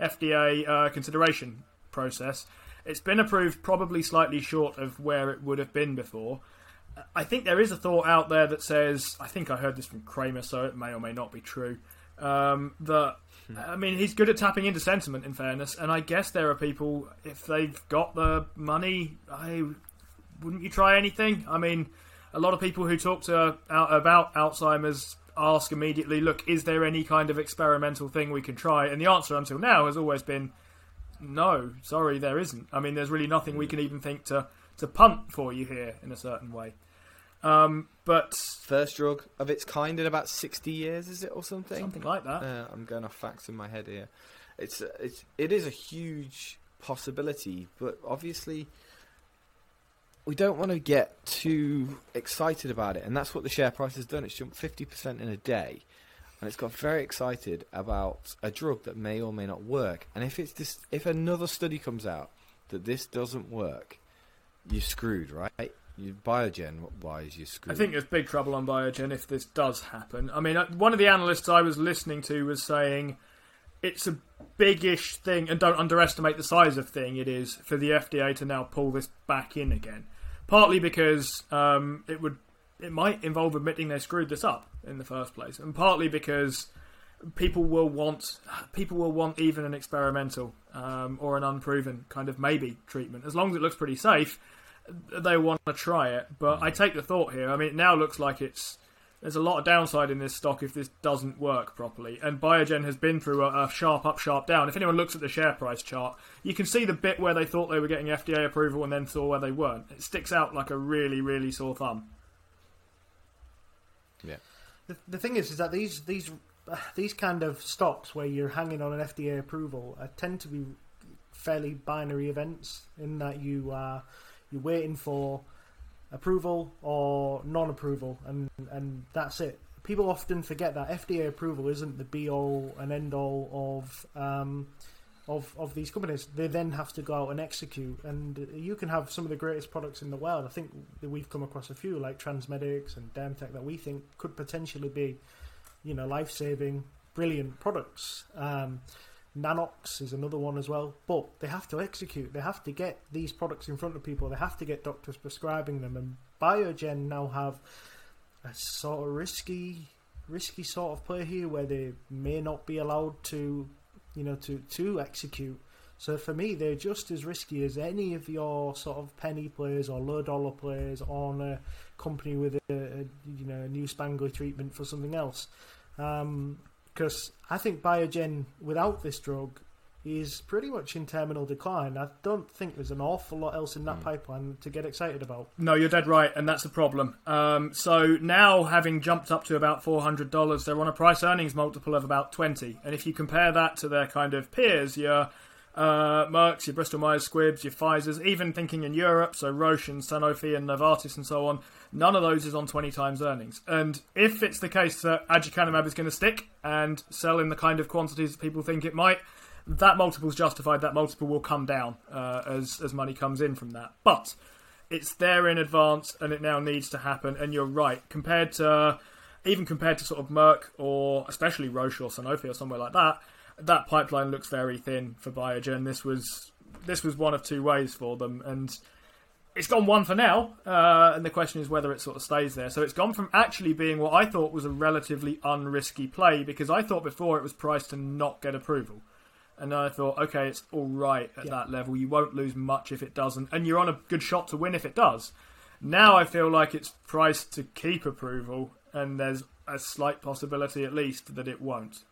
FDA uh, consideration process. It's been approved probably slightly short of where it would have been before. I think there is a thought out there that says, I think I heard this from Cramer, so it may or may not be true, um, that I mean, he's good at tapping into sentiment, in fairness, and I guess there are people if they've got the money, I wouldn't you try anything? I mean, a lot of people who talk to about Alzheimer's ask immediately, "Look, is there any kind of experimental thing we can try?" And the answer until now has always been, "No, sorry, there isn't." I mean, there's really nothing we hmm. can even think to to punt for you here in a certain way. Um, but first drug of its kind in about sixty years, is it or something? Something like that. Uh, I'm going off facts in my head here. It's uh, it's it is a huge possibility, but obviously we don't want to get too excited about it, and that's what the share price has done. It's jumped fifty percent in a day, and it's got very excited about a drug that may or may not work. And if it's this, if another study comes out that this doesn't work, you're screwed, right? You, Biogen wise, you're screwed. I think there's big trouble on Biogen if this does happen. I mean, uh, one of the analysts I was listening to was saying it's a big-ish thing, and don't underestimate the size of thing it is for the FDA to now pull this back in again. Partly because um, it would, it might involve admitting they screwed this up in the first place, and partly because people will want people will want even an experimental um, or an unproven kind of maybe treatment as long as it looks pretty safe they want to try it but i take the thought here i mean it now looks like it's there's a lot of downside in this stock if this doesn't work properly and biogen has been through a, a sharp up sharp down. If anyone looks at the share price chart you can see the bit where they thought they were getting fda approval and then saw where they weren't. It sticks out like a really really sore thumb. Yeah. The, the thing is, is that these these uh, these kind of stocks where you're hanging on an FDA approval uh, tend to be fairly binary events in that you are you're waiting for approval or non-approval, and and that's it. People often forget that FDA approval isn't the be all and end all of um, of of these companies. They then have to go out and execute, and you can have some of the greatest products in the world. I think that we've come across a few like Transmedics and Dermtech that we think could potentially be, you know, life saving, brilliant products. Um, Nanox is another one as well, but they have to execute. They have to get these products in front of people. They have to get doctors prescribing them. And Biogen now have a sort of risky, risky sort of play here where they may not be allowed to, you know, to to execute. So for me, they're just as risky as any of your sort of penny players or low dollar players on a company with a, a you know a new treatment for something else. Um, Because I think Biogen without this drug is pretty much in terminal decline. I don't think there's an awful lot else in that pipeline to get excited about. No, you're dead right, and that's the problem. Um, so now, having jumped up to about four hundred dollars, they're on a price earnings multiple of about twenty. And if you compare that to their kind of peers, your uh, Merck's, your Bristol Myers Squibbs, your Pfizer's, even thinking in Europe, so Roche and Sanofi and Novartis and so on, none of those is on twenty times earnings. And if it's the case that aducanumab is going to stick and sell in the kind of quantities that people think it might that multiple's justified. That multiple will come down uh, as as money comes in from that. But it's there in advance, and it now needs to happen. And you're right. Compared to even compared to sort of Merck or especially Roche or Sanofi or somewhere like that, that pipeline looks very thin for Biogen. This was this was one of two ways for them, and it's gone one for now. Uh, and the question is whether it sort of stays there. So it's gone from actually being what I thought was a relatively unrisky play because I thought before it was priced to not get approval. And then I thought, okay, it's all right at that level. You won't lose much if it doesn't, and you're on a good shot to win if it does. Now I feel like it's priced to keep approval, and there's a slight possibility, at least, that it won't.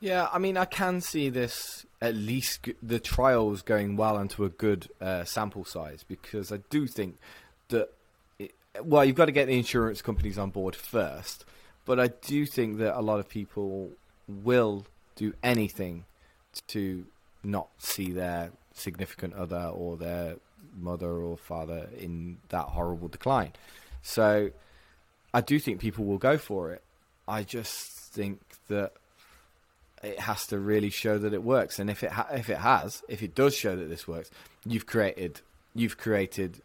Yeah, I mean, I can see this at least the trials going well into a good uh, sample size because I do think that, it, well, you've got to get the insurance companies on board first, but I do think that a lot of people will do anything to not see their significant other or their mother or father in that horrible decline. So I do think people will go for it. I just think that it has to really show that it works. And if it ha- if it has, if it does show that this works, you've created you've created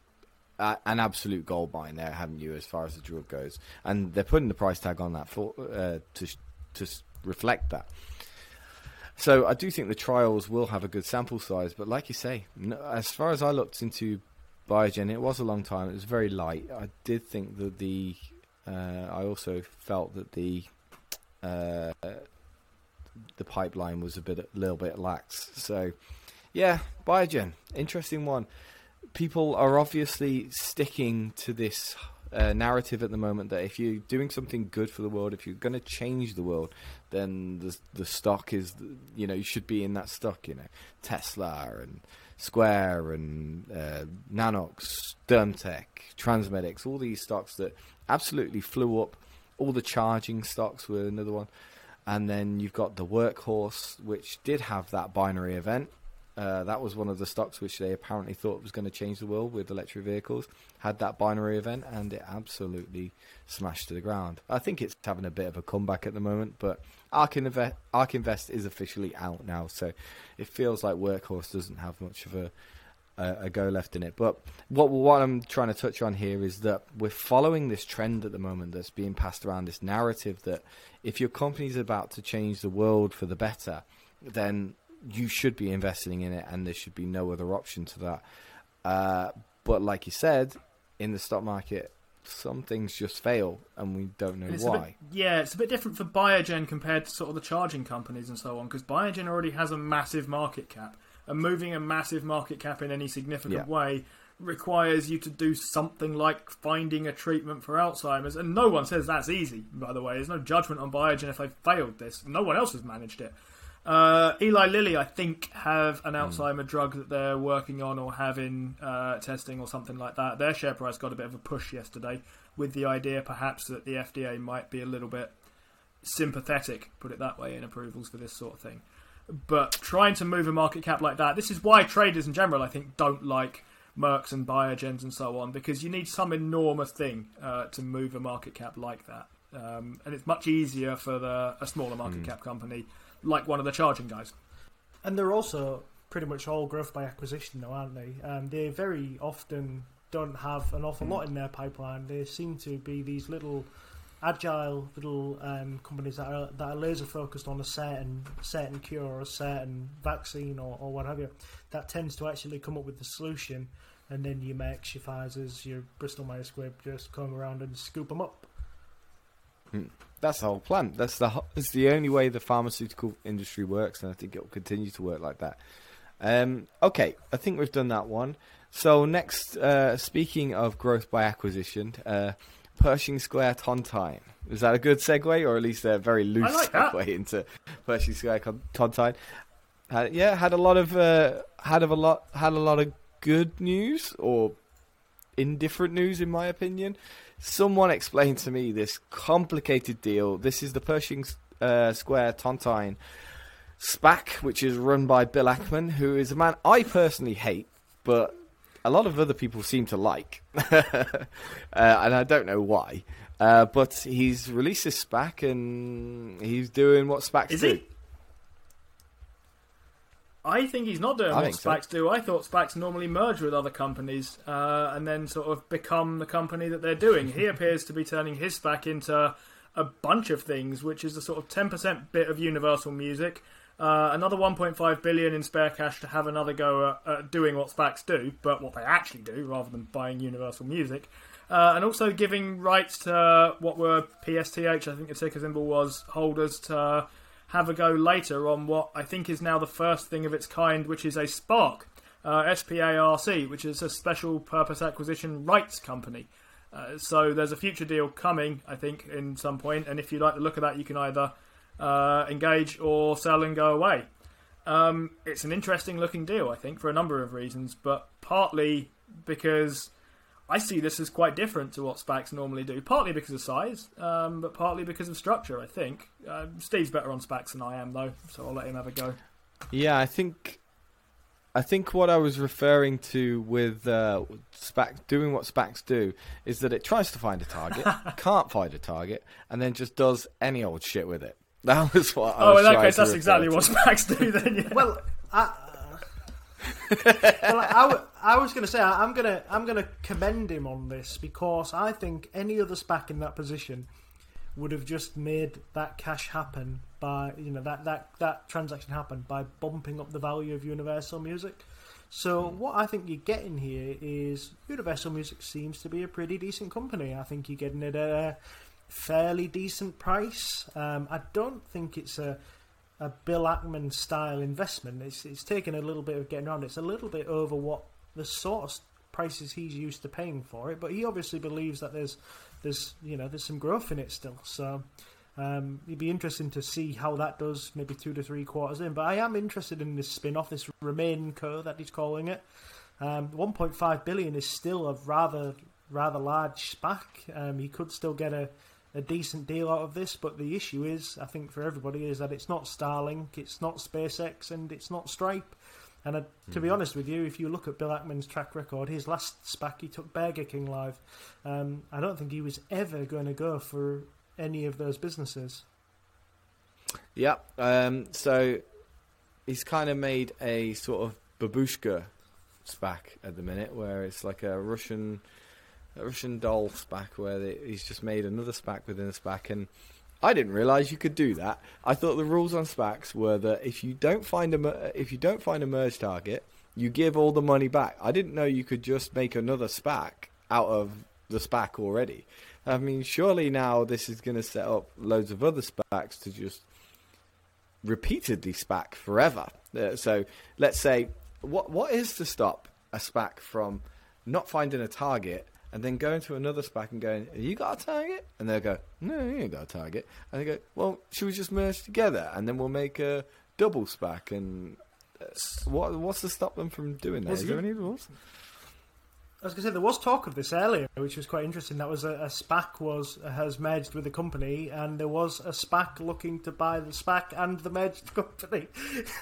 a- an absolute gold mine there, haven't you? As far as the drug goes, and they're putting the price tag on that for uh, to to reflect that. So I do think the trials will have a good sample size, but like you say, no, as far as I looked into Biogen, it was a long time. It was very light. I did think that the uh, I also felt that the uh, the pipeline was a bit a little bit lax. So yeah, Biogen, interesting one. People are obviously sticking to this uh, narrative at the moment that if you're doing something good for the world, if you're going to change the world, then the the stock is you know you should be in that stock. You know, Tesla and Square and uh, Nanox, Dermtech, Transmedics, all these stocks that absolutely flew up. All the charging stocks were another one. And then you've got the workhorse, which did have that binary event. Uh, that was one of the stocks which they apparently thought was going to change the world with electric vehicles. Had that binary event, and it absolutely smashed to the ground. I think it's having a bit of a comeback at the moment, but Ark Invest, Ark Invest is officially out now, so it feels like Workhorse doesn't have much of a a, a go left in it. But what what I'm trying to touch on here is that we're following this trend at the moment that's being passed around. This narrative that if your company's about to change the world for the better, then you should be investing in it, and there should be no other option to that. Uh, but like you said, in the stock market, some things just fail, and we don't know why. bit, yeah, it's a bit different for Biogen compared to sort of the charging companies and so on, because Biogen already has a massive market cap, and moving a massive market cap in any significant Yeah. way requires you to do something like finding a treatment for Alzheimer's, and no one says that's easy. By the way, there's no judgment on Biogen if they've failed this. No one else has managed it. Uh, Eli Lilly, I think, have an Alzheimer drug that they're working on or have in uh, testing or something like that. Their share price got a bit of a push yesterday, with the idea perhaps that the FDA might be a little bit sympathetic, put it that way, in approvals for this sort of thing. But trying to move a market cap like that, this is why traders in general, I think, don't like Mercs and Biogens and so on, because you need some enormous thing uh, to move a market cap like that. Um, and it's much easier for the, a smaller market cap company, like one of the charging guys. And they're also pretty much all growth by acquisition, though, aren't they? Um, they very often don't have an awful lot in their pipeline. They seem to be these little agile little um, companies that are that are laser focused on a certain certain cure or a certain vaccine or, or what have you. That tends to actually come up with the solution, and then your Merck's, your Pfizer's, your Bristol Myers Squibb just come around and scoop them up. That's the whole plan. That's the it's the only way the pharmaceutical industry works, and I think it will continue to work like that. Um, okay, I think we've done that one. So next, uh, speaking of growth by acquisition, uh, Pershing Square Tontine. Is that a good segue, or at least a very loose like that. segue into Pershing Square Tontine? Had, yeah, had a lot of uh, had of a lot had a lot of good news or indifferent news, in my opinion. Someone explained to me this complicated deal. This is the Pershing uh, Square Tontine SPAC, which is run by Bill Ackman, who is a man I personally hate, but a lot of other people seem to like, uh, and I don't know why. Uh, but he's released this SPAC, and he's doing what SPACs Is do. he? I think he's not doing I what think so. Do. I thought SPACs normally merge with other companies uh, and then sort of become the company that they're doing. he appears to be turning his SPAC into a bunch of things, which is a sort of 10% bit of Universal Music, uh, another 1.5 billion in spare cash to have another go at, at doing what SPACs do, but what they actually do rather than buying Universal Music. Uh, and also giving rights to what were PSTH, I think the ticker symbol was, holders to have a go later on what I think is now the first thing of its kind, which is a Spark, uh, SPARC, which is a special purpose acquisition rights company. Uh, so there's a future deal coming, I think, in some point, and if you like the look of that, you can either uh, engage or sell and go away. Um, it's an interesting looking deal, I think, for a number of reasons, but partly because I see this as quite different to what SPACs normally do. Partly because of size, um, but partly because of structure. I think uh, Steve's better on SPACs than I am, though, so I'll let him have a go. Yeah, I think I think what I was referring to with uh, SPAC doing what SPACs do is that it tries to find a target, can't find a target, and then just does any old shit with it. That was what. I Oh, was in that case, that's exactly to. what SPACs do. Then, yeah. Well, I, well, I, w- I was going to say I- I'm going to I'm going to commend him on this because I think any other SPAC in that position would have just made that cash happen by you know that that that transaction happen by bumping up the value of Universal Music. So what I think you're getting here is Universal Music seems to be a pretty decent company. I think you're getting it at a fairly decent price. Um, I don't think it's a a Bill Ackman style investment. It's it's taken a little bit of getting around. It's a little bit over what the sort of prices he's used to paying for it. But he obviously believes that there's there's you know there's some growth in it still. So um, it'd be interesting to see how that does maybe two to three quarters in. But I am interested in this spin off, this Remain Co that he's calling it. Um, 1.5 billion is still a rather rather large SPAC. Um, he could still get a a decent deal out of this, but the issue is, I think for everybody, is that it's not Starlink, it's not SpaceX, and it's not Stripe. And uh, to be honest with you, if you look at Bill Ackman's track record, his last SPAC he took Burger King live. Um, I don't think he was ever going to go for any of those businesses. Yeah. Um, so he's kind of made a sort of babushka SPAC at the minute, where it's like a Russian, Russian doll SPAC, where they, he's just made another SPAC within a SPAC, and I didn't realize you could do that. I thought the rules on SPACs were that if you don't find a if you don't find a merge target, you give all the money back. I didn't know you could just make another SPAC out of the SPAC already. I mean, surely now this is going to set up loads of other SPACs to just repeatedly SPAC forever. Uh, so let's say, what what is to stop a SPAC from not finding a target and then going to another SPAC and going, "You got a target?" And they'll go, "No, you ain't got a target." And they go, "Well, should we just merge together and then we'll make a double SPAC?" And uh, what what's to stop them from doing that? Is there any rules? I was going to say there was talk of this earlier, which was quite interesting. That was a, a SPAC was has merged with a company, and there was a SPAC looking to buy the SPAC and the merged company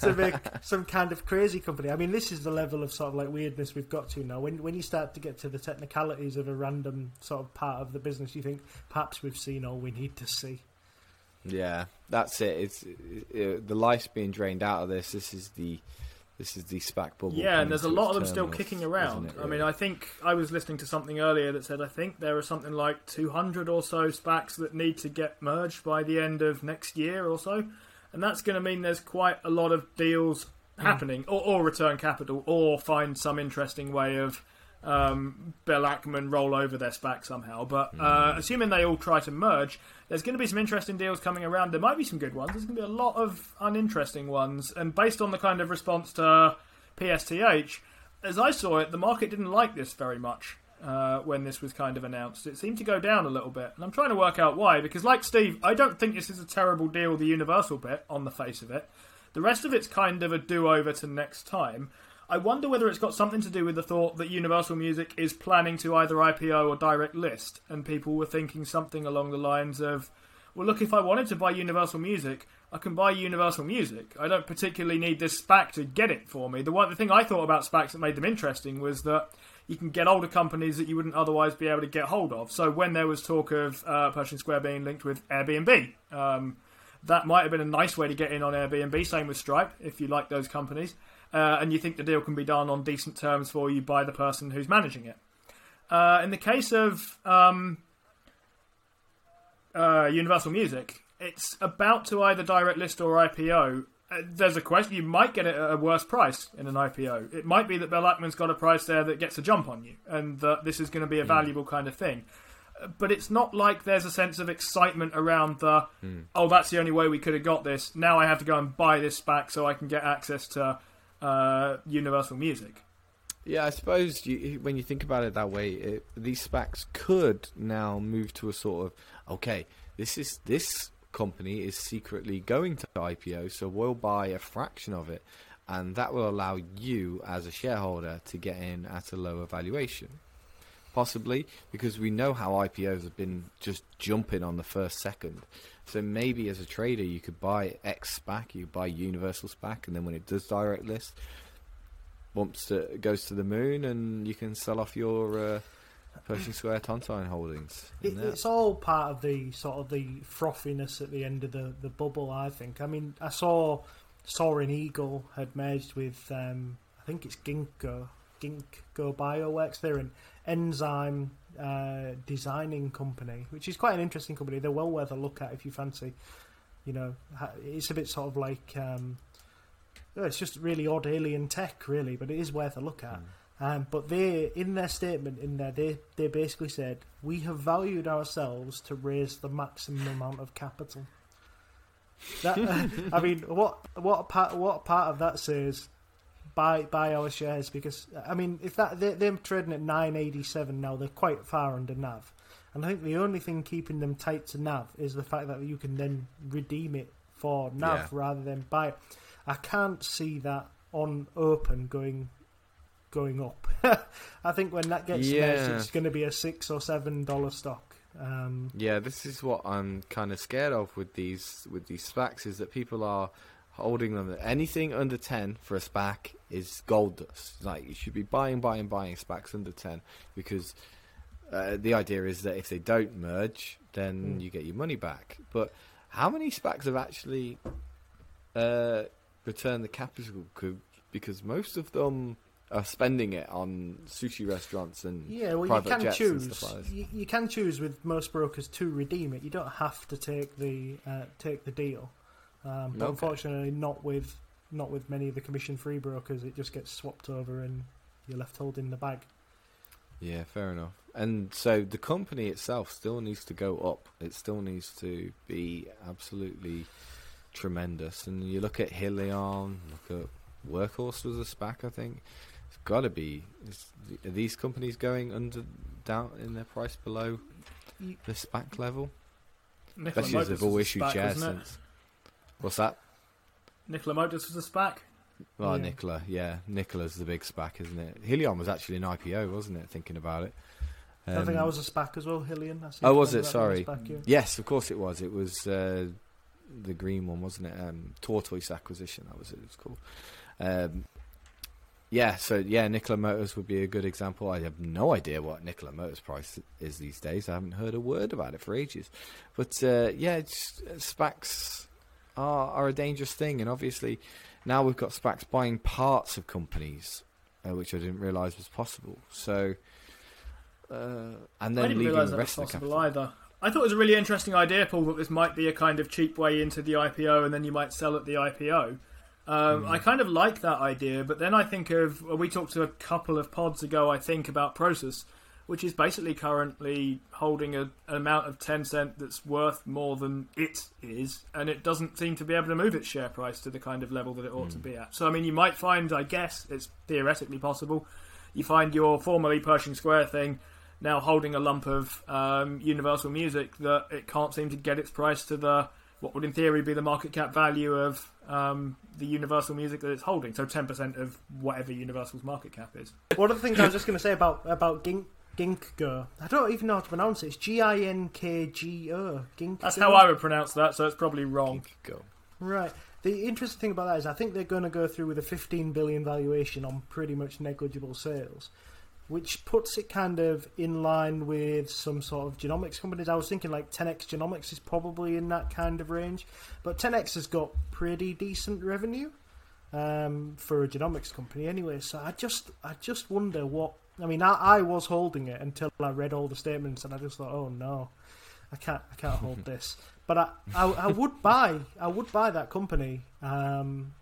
to make some kind of crazy company. I mean, this is the level of sort of like weirdness we've got to now. When when you start to get to the technicalities of a random sort of part of the business, you think perhaps we've seen all we need to see. Yeah, that's it. It's uh, the life's being drained out of this. This is the this is the SPAC bubble. Yeah, and there's a lot of them still kicking around. it, I mean. I think I was listening to something earlier that said I think there are something like 200 or so SPACs that need to get merged by the end of next year or so, and that's going to mean there's quite a lot of deals happening, or, or return capital, or find some interesting way of um, Bill Ackman roll over their SPAC somehow. But uh, assuming they all try to merge, there's going to be some interesting deals coming around. There might be some good ones. There's going to be a lot of uninteresting ones. And based on the kind of response to PSTH, as I saw it, the market didn't like this very much uh, when this was kind of announced. It seemed to go down a little bit. And I'm trying to work out why, because like Steve, I don't think this is a terrible deal, the Universal bit, on the face of it. The rest of it's kind of a do over to next time. I wonder whether it's got something to do with the thought that Universal Music is planning to either IPO or direct list, and people were thinking something along the lines of, well, look, if I wanted to buy Universal Music, I can buy Universal Music. I don't particularly need this SPAC to get it for me. The one the thing I thought about SPACs that made them interesting was that you can get older companies that you wouldn't otherwise be able to get hold of. So when there was talk of uh, Pershing Square being linked with Airbnb, um, that might have been a nice way to get in on Airbnb. Same with Stripe, if you like those companies, uh, and you think the deal can be done on decent terms for you by the person who's managing it. Uh, in the case of um, uh, Universal Music, it's about to either direct list or IPO. Uh, there's a question: you might get it at a worse price in an IPO. It might be that Bill Ackman's got a price there that gets a jump on you, and that this is going to be a valuable kind of thing. But it's not like there's a sense of excitement around the oh, that's the only way we could have got this. Now I have to go and buy this back so I can get access to uh, Universal Music. Yeah, I suppose you, when you think about it that way, it, these SPACs could now move to a sort of okay, this is this company is secretly going to IPO, so we'll buy a fraction of it, and that will allow you as a shareholder to get in at a lower valuation. Possibly because we know how IPOs have been just jumping on the first second. So maybe as a trader, you could buy X SPAC, you buy Universal SPAC, and then when it does direct list, bumps to, goes to the moon, and you can sell off your uh, Pershing Square Tontine holdings. It, it's all part of the sort of the frothiness at the end of the, the bubble. I think. I mean, I saw Soaring Eagle had merged with um, I think it's Ginkgo Ginkgo Bioworks. They're an enzyme uh, designing company, which is quite an interesting company. They're well worth a look at if you fancy. You know, it's a bit sort of like um, oh, it's just really odd alien tech, really, but it is worth a look at. Um, but they, in their statement, in there, they they basically said we have valued ourselves to raise the maximum amount of capital. That, I mean, what what part what part of that says buy buy our shares? Because I mean, if that they, they're trading at nine eighty seven now, they're quite far under NAV, and I think the only thing keeping them tight to NAV is the fact that you can then redeem it for NAV Yeah. rather than buy it. I can't see that on open going going up. I think when that gets Yeah. it's going to be a six or seven dollar stock. Um, Yeah, this is what I'm kind of scared of with these with these SPACs is that people are holding them. Anything under ten for a SPAC is gold dust. Like you should be buying, buying, buying SPACs under ten because uh, the idea is that if they don't merge, then Mm. you get your money back. But how many SPACs have actually uh, returned the capital? Because most of them are spending it on sushi restaurants and Yeah, well, you can jets and choose. stuff like. You, you can choose with most brokers to redeem it. You don't have to take the uh, take the deal, um, but Okay. unfortunately, not with not with many of the commission-free brokers. It just gets swapped over, and you're left holding the bag. Yeah, fair enough. And so the company itself still needs to go up. It still needs to be absolutely tremendous. And you look at Hyliion, look at Workhorse was a SPAC, I think. It's got to be. Is, are these companies going under down in their price below the SPAC level? Nikola Especially as Motors they've all issued SPAC, shares since. What's that? Nikola Motors was a SPAC. Well, Yeah. Nikola, yeah, Nikola's the big SPAC, isn't it? Hyliion was actually an IPO, wasn't it? Thinking about it. I think Um, I was a SPAC as well, Hyliion. I Oh, was it? Sorry. SPAC, yeah. Yes, of course it was. It was uh, the green one, wasn't it? Um, Tortoise acquisition. That was it. It was called. Um, yeah. So yeah, Nikola Motors would be a good example. I have no idea what Nikola Motors price is these days. I haven't heard a word about it for ages. But uh, yeah, it's, SPACs are are a dangerous thing, and obviously now we've got SPACs buying parts of companies, uh, which I didn't realise was possible. So. Uh, and I then didn't leaving realise the that was rest of the possible either. I thought it was a really interesting idea, Paul, that this might be a kind of cheap way into the IPO and then you might sell at the IPO. Um, Hmm. I kind of like that idea, but then I think of well, we talked to a couple of pods ago, I think, about Prosus, which is basically currently holding a, an amount of Tencent that's worth more than it is, and it doesn't seem to be able to move its share price to the kind of level that it ought to be at. So, I mean, you might find, I guess, it's theoretically possible, you find your formerly Pershing Square thing now holding a lump of um, Universal Music that it can't seem to get its price to the what would in theory be the market cap value of um, the Universal Music that it's holding. So ten percent of whatever Universal's market cap is. One of the things I was just going to say about about Gink, Ginkgo, I don't even know how to pronounce it. It's G I N K G O. Ginkgo. That's how I would pronounce that. So it's probably wrong. Go. Right. The interesting thing about that is I think they're going to go through with a 15 billion valuation on pretty much negligible sales, which puts it kind of in line with some sort of genomics companies. I was thinking like 10x Genomics is probably in that kind of range, but 10x has got pretty decent revenue um, for a genomics company anyway. So I just I just wonder what I mean. I, I was holding it until I read all the statements, and I just thought, oh no, I can't I can't hold this. But I, I I would buy I would buy that company, um,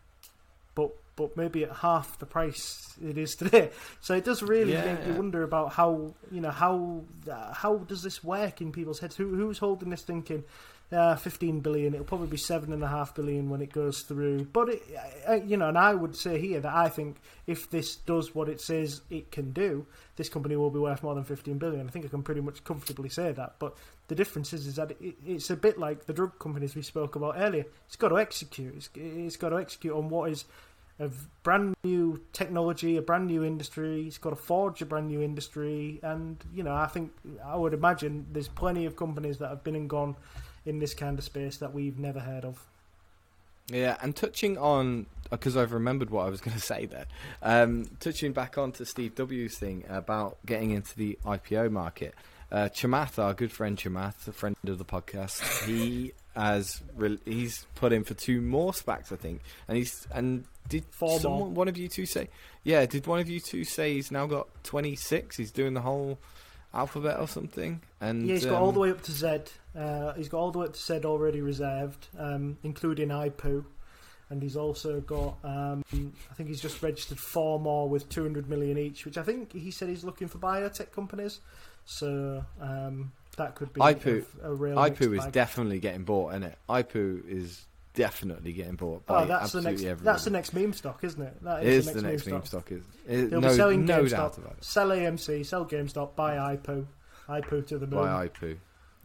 but but maybe at half the price it is today. So it does really Yeah, make you yeah. wonder about how you know how uh, how does this work in people's heads? Who who's holding this thinking? Uh, 15 billion. It'll probably be seven and a half billion when it goes through. But it, uh, you know, and I would say here that I think if this does what it says it can do, this company will be worth more than 15 billion. I think I can pretty much comfortably say that. But the difference is, is that it, it's a bit like the drug companies we spoke about earlier. It's got to execute. It's, it's got to execute on what is a brand new technology, a brand new industry. It's got to forge a brand new industry, and you know, I think I would imagine there's plenty of companies that have been and gone in this kind of space that we've never heard of. Yeah, and touching on because I've remembered what I was going to say there. Um, touching back on to Steve W's thing about getting into the IPO market. Uh, Chamath, our good friend Chamath, a friend of the podcast, he has re- he's put in for two more SPACs, I think, and he's and did Four more. one of you two say? Yeah, did one of you two say he's now got twenty six? He's doing the whole alphabet or something, and yeah, he's got all um, the way up to Z. Uh, he's got all the way up to Z already reserved, um, including IPO. And he's also got, um, I think he's just registered four more with 200 million each, which I think he said he's looking for biotech companies. So um, that could be IPO a, a real mixed is bag. definitely getting bought, isn't it? IPO is definitely getting bought by Oh, that's the next. everyone. That's the next meme stock, isn't it? That is, it is is is the next meme stock. Is it, They'll no, be selling no GameStop, doubt about it. sell AMC, sell GameStop, buy IPO, IPO to the moon. By IPO,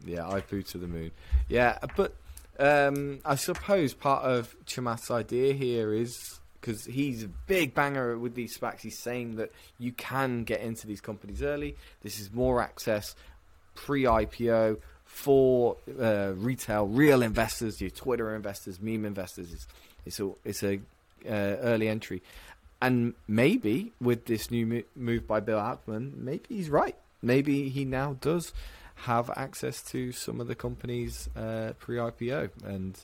yeah, IPO to the moon. Yeah, but um, I suppose part of Chamath's idea here is because he's a big banger with these SPACs. He's saying that you can get into these companies early. This is more access pre-IPO for uh, retail, real investors, your Twitter investors, meme investors. It's it's a it's a uh, early entry, and maybe with this new mo- move by Bill Ackman, maybe he's right. Maybe he now does have access to some of the companies uh, pre-IPO and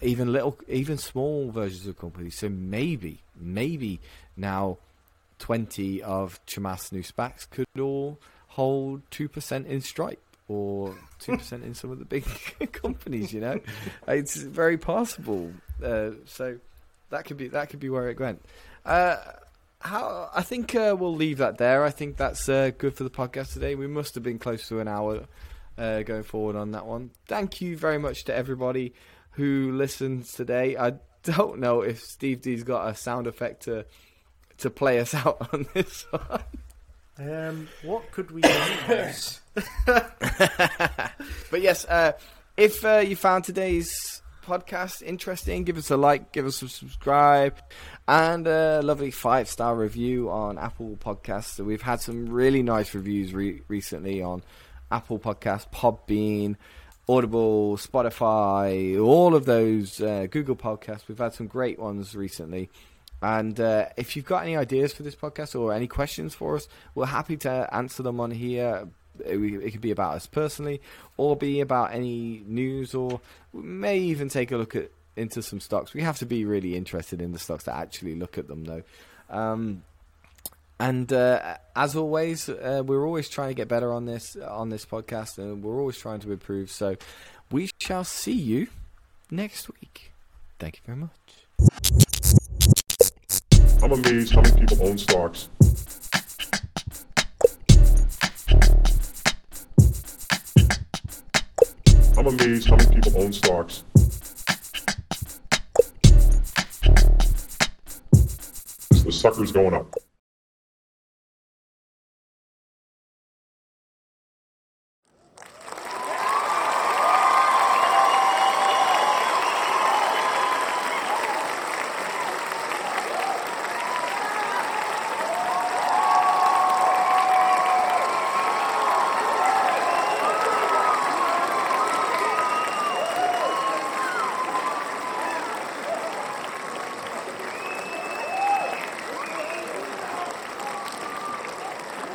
even little, even small versions of companies. So maybe, maybe now 20 of Chamath's new SPACs could all hold 2% in Stripe or 2% in some of the big companies, you know? It's very possible. Uh, so that could be that could be where it went. Uh, how I think uh, we'll leave that there. I think that's uh, good for the podcast today. We must have been close to an hour uh, going forward on that one. Thank you very much to everybody who listens today. I don't know if Steve D's got a sound effect to to play us out on this one. Um, what could we use? but yes, uh, if uh, you found today's podcast interesting, give us a like, give us a subscribe, and a lovely five star review on Apple Podcasts. So we've had some really nice reviews re- recently on Apple Podcasts, Podbean. Audible, Spotify, all of those, uh, Google Podcasts. We've had some great ones recently. And uh, if you've got any ideas for this podcast or any questions for us, we're happy to answer them on here. It, it could be about us personally, or be about any news, or may even take a look at into some stocks. We have to be really interested in the stocks to actually look at them, though. Um, and uh, as always, uh, we're always trying to get better on this on this podcast, and we're always trying to improve. So we shall see you next week. Thank you very much. I'm amazed how many people own stocks. I'm amazed how many people own stocks. The sucker's going up.